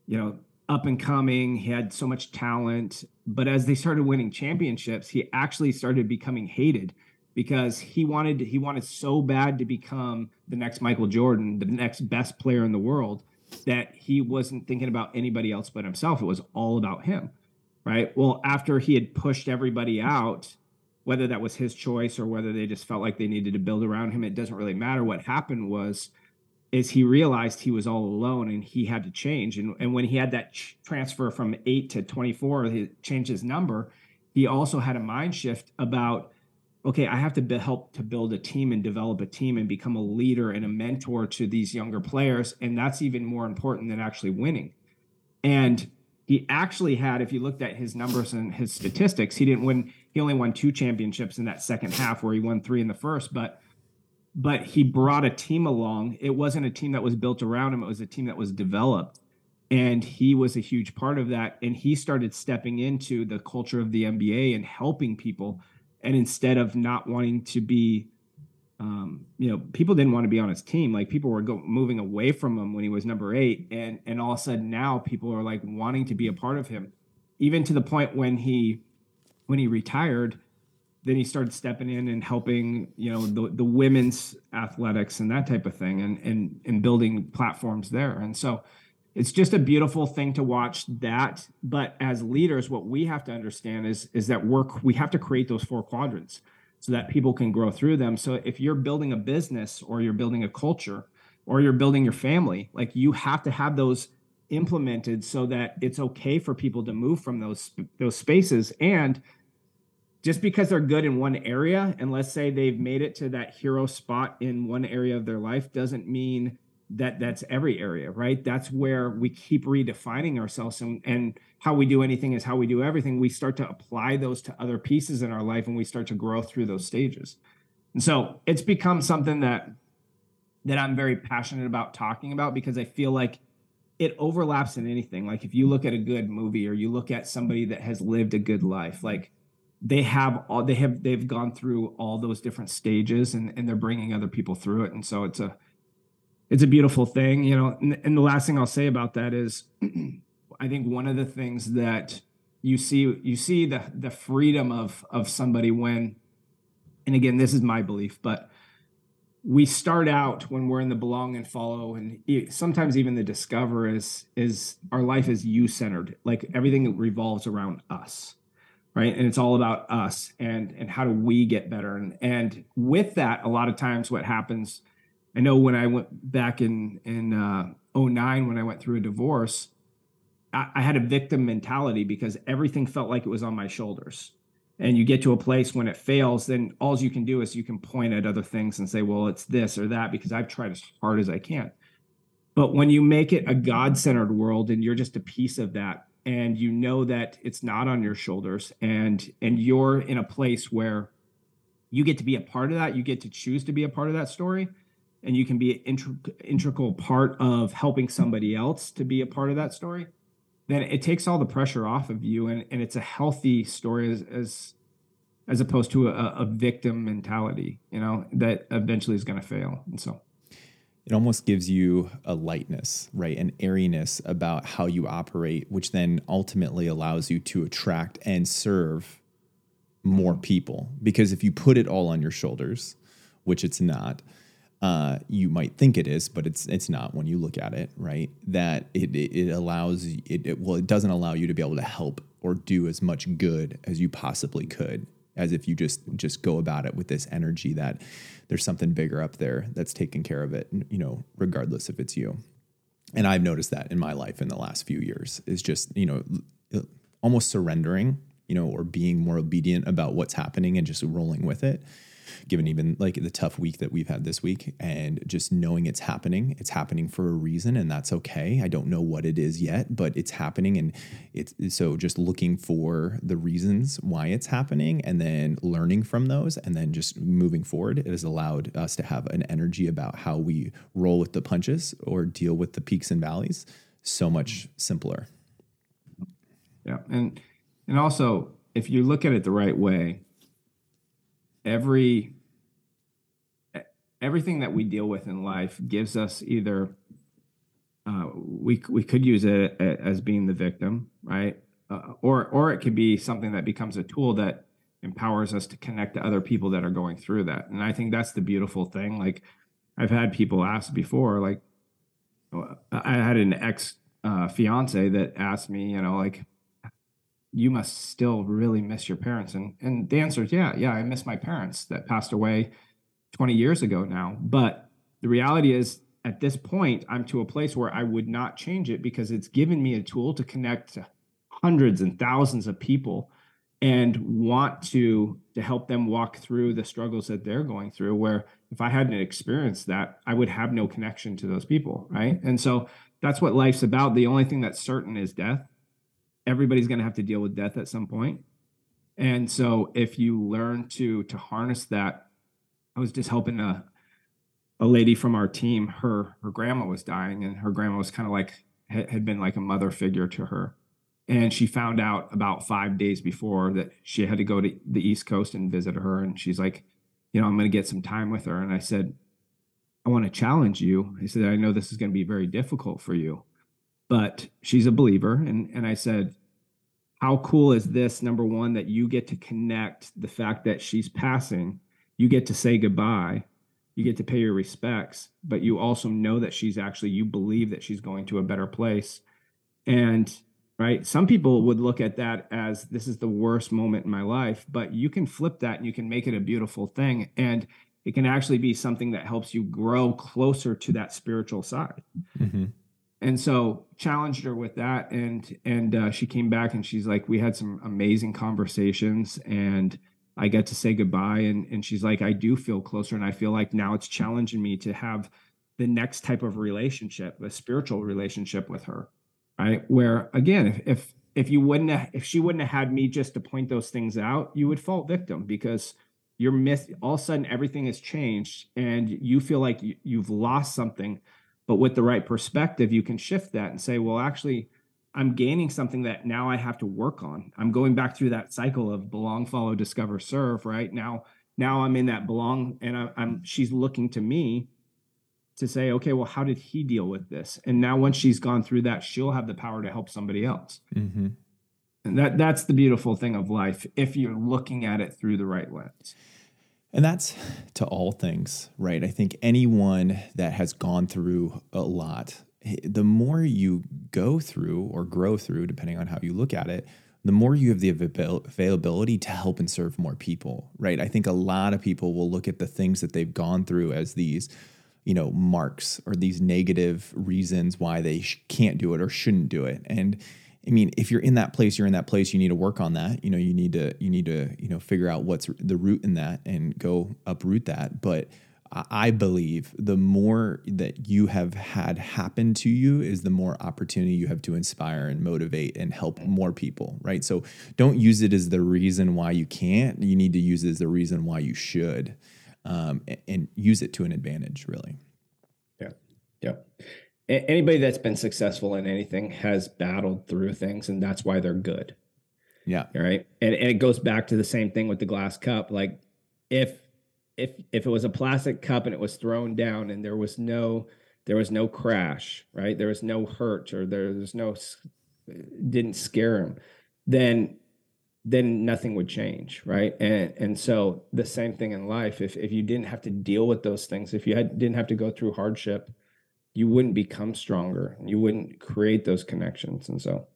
you know, up and coming. He had so much talent, but as they started winning championships, he actually started becoming hated because he wanted he wanted so bad to become the next Michael Jordan, the next best player in the world, that he wasn't thinking about anybody else but himself. It was all about him. Right. Well, after he had pushed everybody out, whether that was his choice or whether they just felt like they needed to build around him, it doesn't really matter. What happened was is he realized he was all alone and he had to change. And, and when he had that ch- transfer from eight to 24, he changed his number. He also had a mind shift about okay, I have to be, help to build a team and develop a team and become a leader and a mentor to these younger players. And that's even more important than actually winning. And he actually had, if you looked at his numbers and his statistics, he didn't win. He only won two championships in that second half, where he won three in the first. But but he brought a team along. It wasn't a team that was built around him. It was a team that was developed. And he was a huge part of that. And he started stepping into the culture of the NBA and helping people and instead of not wanting to be um, you know, people didn't want to be on his team. Like people were go- moving away from him when he was number eight, and and all of a sudden now people are like wanting to be a part of him, even to the point when he when he retired, then he started stepping in and helping you know the the women's athletics and that type of thing, and and and building platforms there. And so it's just a beautiful thing to watch that but as leaders what we have to understand is is that work we have to create those four quadrants so that people can grow through them. So if you're building a business or you're building a culture or you're building your family like you have to have those implemented so that it's okay for people to move from those those spaces. And just because they're good in one area and let's say they've made it to that hero spot in one area of their life doesn't mean that that's every area right? That's where we keep redefining ourselves and, and how we do anything is how we do everything. We start to apply those to other pieces in our life and we start to grow through those stages. And so it's become something that that i'm very passionate about talking about because i feel like it overlaps in anything. Like if you look at a good movie or you look at somebody that has lived a good life like they have all they have they've gone through all those different stages and and they're bringing other people through it. And so it's a it's a beautiful thing, you know. And, and the last thing I'll say about that is, I think one of the things that you see you see the the freedom of of somebody when, and again, this is my belief, but we start out when we're in the belong and follow and sometimes even the discover is is our life is you centered like everything revolves around us right and it's all about us and and how do we get better and and with that a lot of times what happens I know when I went back in in uh, 09 when I went through a divorce, I, I had a victim mentality because everything felt like it was on my shoulders. And you get to a place when it fails, then all you can do is you can point at other things and say, well, it's this or that because I've tried as hard as I can. But when you make it a God centered world and you're just a piece of that, and you know that it's not on your shoulders, and and you're in a place where you get to be a part of that, you get to choose to be a part of that story and you can be an integral part of helping somebody else to be a part of that story, then it takes all the pressure off of you, and, and it's a healthy story as as, as opposed to a, a victim mentality, you know, that eventually is going to fail. And so it almost gives you a lightness, right? An airiness about how you operate, which then ultimately allows you to attract and serve more people. Because if you put it all on your shoulders, which it's not, uh, you might think it is, but it's it's not when you look at it, right? That it it, allows it, it well, it doesn't allow you to be able to help or do as much good as you possibly could, as if you just just go about it with this energy that there's something bigger up there that's taking care of it, you know, regardless if it's you. And I've noticed that in my life in the last few years is just you know almost surrendering, you know, or being more obedient about what's happening and just rolling with it given even like the tough week that we've had this week and just knowing it's happening it's happening for a reason and that's okay. I don't know what it is yet but it's happening and it's so just looking for the reasons why it's happening and then learning from those and then just moving forward it has allowed us to have an energy about how we roll with the punches or deal with the peaks and valleys so much simpler. Yeah and and also if you look at it the right way every everything that we deal with in life gives us either uh, we we could use it as being the victim, right? Uh, or or it could be something that becomes a tool that empowers us to connect to other people that are going through that. And I think that's the beautiful thing. Like I've had people ask before, like I had an ex uh, fiance that asked me, you know, like you must still really miss your parents. And and the answer is yeah, yeah, I miss my parents that passed away 20 years ago now. But the reality is at this point, I'm to a place where I would not change it because it's given me a tool to connect to hundreds and thousands of people and want to to help them walk through the struggles that they're going through where if i hadn't experienced that i would have no connection to those people right and so that's what life's about the only thing that's certain is death everybody's going to have to deal with death at some point. And so if you learn to to harness that, I was just helping a a lady from our team, her her grandma was dying and her grandma was kind of like had been like a mother figure to her. And she found out about 5 days before that she had to go to the East Coast and visit her and she's like, you know, I'm going to get some time with her and I said, I want to challenge you. I said, I know this is going to be very difficult for you but she's a believer. And, and I said, How cool is this? Number one, that you get to connect the fact that she's passing, you get to say goodbye, you get to pay your respects, but you also know that she's actually, you believe that she's going to a better place. And right, some people would look at that as this is the worst moment in my life, but you can flip that and you can make it a beautiful thing. And it can actually be something that helps you grow closer to that spiritual side. Mm-hmm and so challenged her with that and and uh, she came back and she's like we had some amazing conversations and i get to say goodbye. And and she's like i do feel closer and i feel like now it's challenging me to have the next type of relationship a spiritual relationship with her. Right? Where again if if, if you wouldn't have, if she wouldn't have had me just to point those things out you would fall victim because you're miss all of a sudden everything has changed and you feel like you, you've lost something but with the right perspective, you can shift that and say, well, actually, I'm gaining something that now I have to work on. I'm going back through that cycle of belong, follow, discover, serve. Right now, now I'm in that belong, and I, am she's looking to me to say, okay, well, how did he deal with this? And now once she's gone through that, she'll have the power to help somebody else. Mm-hmm. And that that's the beautiful thing of life if you're looking at it through the right lens. And that's to all things, right? I think anyone that has gone through a lot, eh, the more you go through or grow through, depending on how you look at it, the more you have the availability to help and serve more people, right? I think a lot of people will look at the things that they've gone through as these, you know, marks or these negative reasons why they sh- can't do it or shouldn't do it. And I mean, if you're in that place, you're in that place. You need to work on that. You know, you need to you need to you know figure out what's the root in that and go uproot that. But I believe the more that you have had happen to you is the more opportunity you have to inspire and motivate and help more people, right? So don't use it as the reason why you can't. You need to use it as the reason why you should, um, and, and use it to an advantage, really. Yeah, yeah anybody that's been successful in anything has battled through things and that's why they're good. Yeah. Right? And, and it goes back to the same thing with the glass cup. Like if if if it was a plastic cup and it was thrown down and there was no there was no crash right? There was no hurt or there was no didn't scare him then then nothing would change right? And and so the same thing in life. If if you didn't have to deal with those things if you had didn't have to go through hardship you wouldn't become stronger you wouldn't create those connections and so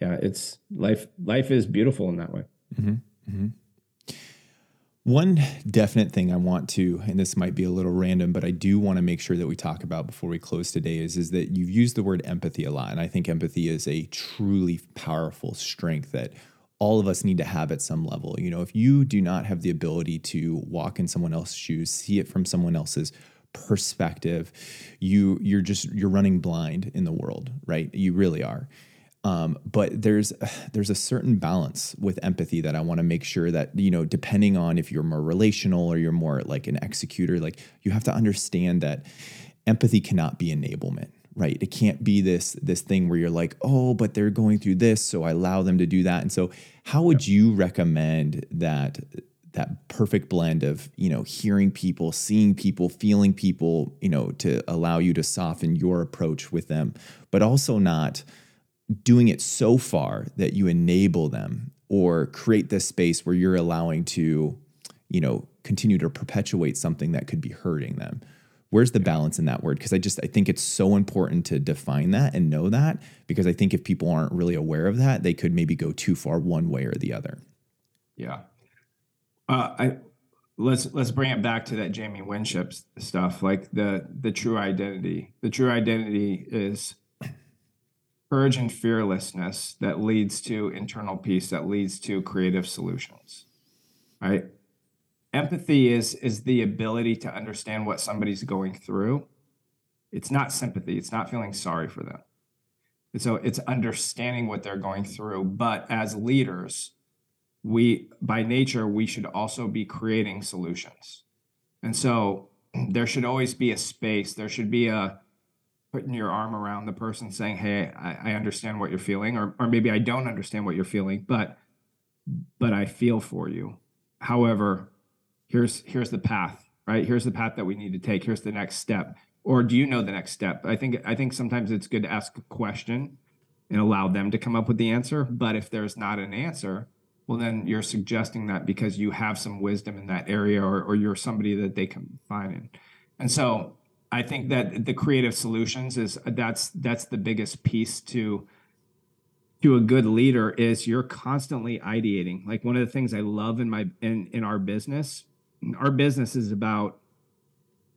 yeah it's life life is beautiful in that way mm-hmm. Mm-hmm. One definite thing I want to, and this might be a little random, but I do want to make sure that we talk about before we close today is, is that you've used the word empathy a lot. And I think empathy is a truly powerful strength that all of us need to have at some level. You know, if you do not have the ability to walk in someone else's shoes, see it from someone else's perspective, you you're just you're running blind in the world, right? You really are. Um, but there's there's a certain balance with empathy that I want to make sure that you know, depending on if you're more relational or you're more like an executor, like you have to understand that empathy cannot be enablement right it can't be this this thing where you're like oh but they're going through this so i allow them to do that and so how would you recommend that that perfect blend of you know hearing people seeing people feeling people you know to allow you to soften your approach with them but also not doing it so far that you enable them or create this space where you're allowing to you know continue to perpetuate something that could be hurting them. Where's the balance in that word? Because i just i think it's so important to define that and know that because i think if people aren't really aware of that they could maybe go too far one way or the other. Yeah uh, I let's let's bring it back to that Jamie Winship stuff, like the the true identity. The true identity is courage and fearlessness that leads to internal peace, that leads to creative solutions. Right? Empathy is is the ability to understand what somebody's going through. It's not sympathy. It's not feeling sorry for them. And so it's understanding what they're going through. But as leaders, we by nature we should also be creating solutions. And so there should always be a space. There should be a putting your arm around the person saying hey i, I understand what you're feeling or, or maybe i don't understand what you're feeling but but i feel for you. However here's here's the path right? Here's the path that we need to take. Here's the next step. Or do you know the next step? I think i think sometimes it's good to ask a question and allow them to come up with the answer but if there's not an answer well then you're suggesting that because you have some wisdom in that area or, or you're somebody that they can find in. And so i think that the creative solutions is that's that's the biggest piece to to a good leader is you're constantly ideating. Like one of the things i love in my in in our business our business is about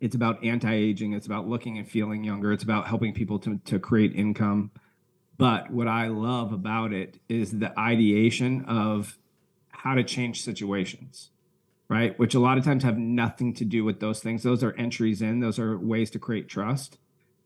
it's about anti-aging. It's about looking and feeling younger. It's about helping people to, to create income but what i love about it is the ideation of how to change situations right? Which a lot of times have nothing to do with those things. Those are entries in. Those are ways to create trust.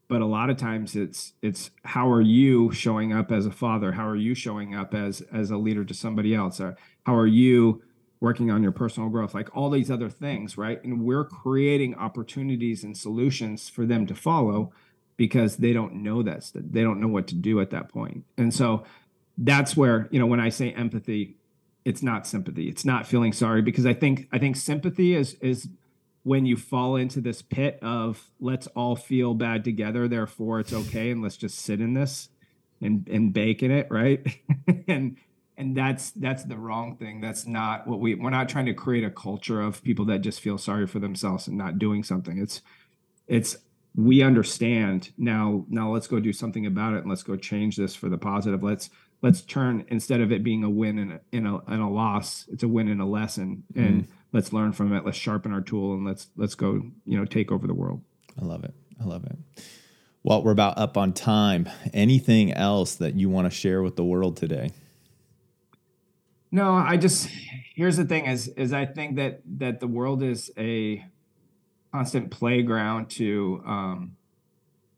But a lot of times it's it's how are you showing up as a father? How are you showing up as as a leader to somebody else? Or how are you working on your personal growth, like all these other things, right? And we're creating opportunities and solutions for them to follow because they don't know this, they don't know what to do at that. And so that's where, you know, when I say empathy, it's not sympathy. It's not feeling sorry because I think I think sympathy is is when you fall into this pit of let's all feel bad together, therefore it's okay and let's just sit in this and and bake in it, right? and and that's that's the wrong thing that's not what we we're not trying to create a culture of people that just feel sorry for themselves and not doing something it's it's we understand. Now now let's go do something about it and let's go change this for the positive. Let's let's turn instead of it being a win and a, in a, and a loss it's a win and a lesson. And mm. let's learn from it. Let's sharpen our tool and let's let's go you know take over the world. I love it. I love it. Well we're about up on time. Anything else that you want to share with the world today? No, I just here's the thing is is I think that that the world is a constant playground to um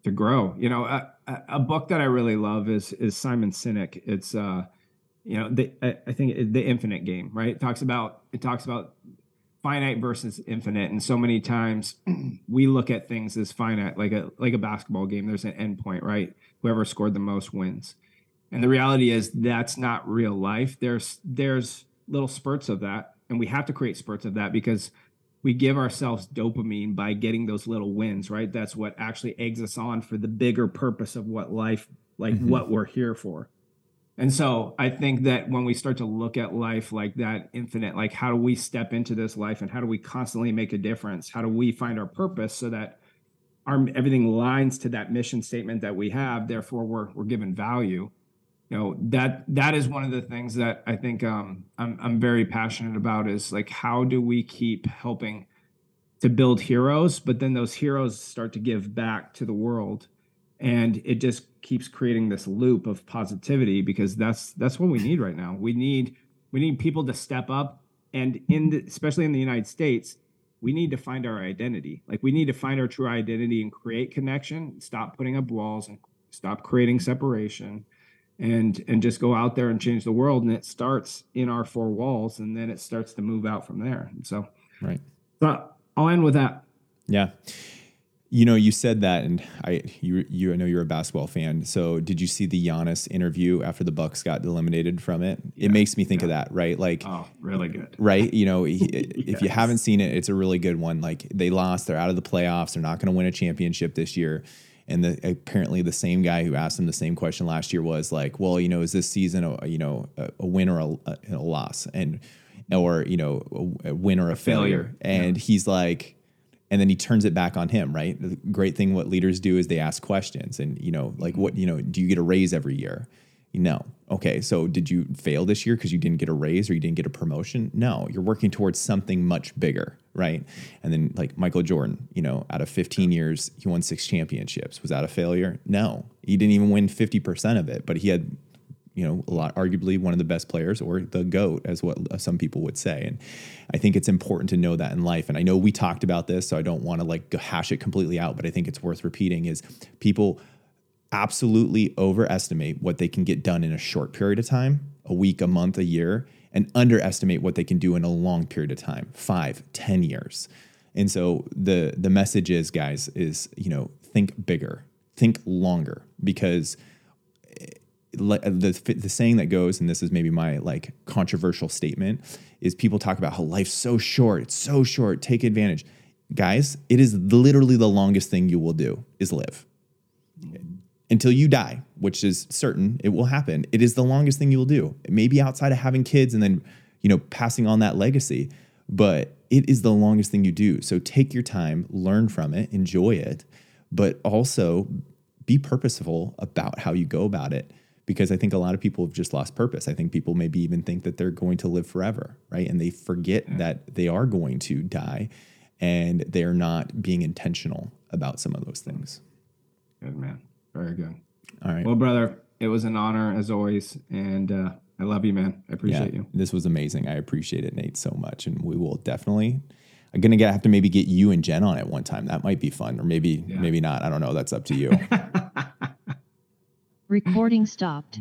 to grow. You know, a, a book that I really love is is Simon Sinek. It's uh you know, the, I, think the infinite game, right? It talks about it talks about finite versus infinite and so many times we look at things as finite like a like a basketball game there's an end point right whoever scored the most wins and the reality is that's not real life. There's there's little spurts of that, and we have to create spurts of that because we give ourselves dopamine by getting those little wins, right? That's what actually eggs us on for the bigger purpose of what life, like mm-hmm. what we're here for. And so I think that when we start to look at life like that infinite, like how do we step into this life and how do we constantly make a difference? How do we find our purpose so that our everything lines to that mission statement that we have, therefore we're we're given value you know that that is one of the things that I think um, I'm I'm very passionate about is like how do we keep helping to build heroes, but then those heroes start to give back to the world, and it just keeps creating this loop of positivity because that's that's what we need right now. We need we need people to step up, and in the, especially in the United States, we need to find our identity. Like we need to find our true identity and create connection. Stop putting up walls and stop creating separation and and just go out there and change the world and it starts in our four walls and then it starts to move out from there. And so right. So i'll end with that. Yeah. You know you said that and i you you i know you're a basketball fan. So did you see the Giannis interview after the Bucks got eliminated from it? Yeah, it makes me think yeah. of that right? Like oh really good. right? You know yes. if you haven't seen it it's a really good one. Like they lost they're out of the playoffs they're not going to win a championship this year and the, apparently the same guy who asked him the same question last year was like, well, you know, is this season a, you know a, a win or a, a, loss, and or you know a, win or a, failure? failure. And yeah. he's like, and then he turns it back on him. Right. The great thing what leaders do is they ask questions, and you know, like what you know, do you get a raise every year? No. Okay. So did you fail this year because you didn't get a raise or you didn't get a promotion? No. You're working towards something much bigger, right? And then like Michael Jordan, you know, out of 15 years, he won six championships. Was that a failure? No. He didn't even win 50% of it, but he had you know, a lot, arguably one of the best players or the GOAT, as what uh, some people would say. And I think it's important to know that in life. And I know we talked about this, so I don't want to like hash it completely out, but I think it's worth repeating is people absolutely overestimate what they can get done in a short period of time, a week, a month, a year, and underestimate what they can do in a long period of time, five, ten years. And so the the message is, guys, is you know, think bigger, think longer, because eh, the the saying that goes, and this is maybe my like controversial statement, is people talk about how life's so short, it's so short, take advantage. Guys, it is literally the longest thing you will do is live until you die, which is certain, it will happen. It is the longest thing you will do. Maybe outside of having kids and then, you know, passing on that legacy, but it is the longest thing you do. So take your time, learn from it, enjoy it, but also be purposeful about how you go about it because I think a lot of people have just lost purpose. I think people maybe even think that they're going to live forever, right? And they forget yeah. that they are going to die and they're not being intentional about some of those things. Good man. Very good. All right. Well, brother, it was an honor as always, and uh, I love you, man. I appreciate you. This was amazing. I appreciate it, Nate, so much. And we will definitely I'm gonna get, have to maybe get you and Jen on at one time. That might be fun, or maybe Yeah. maybe not. I don't know. That's up to you. Recording stopped.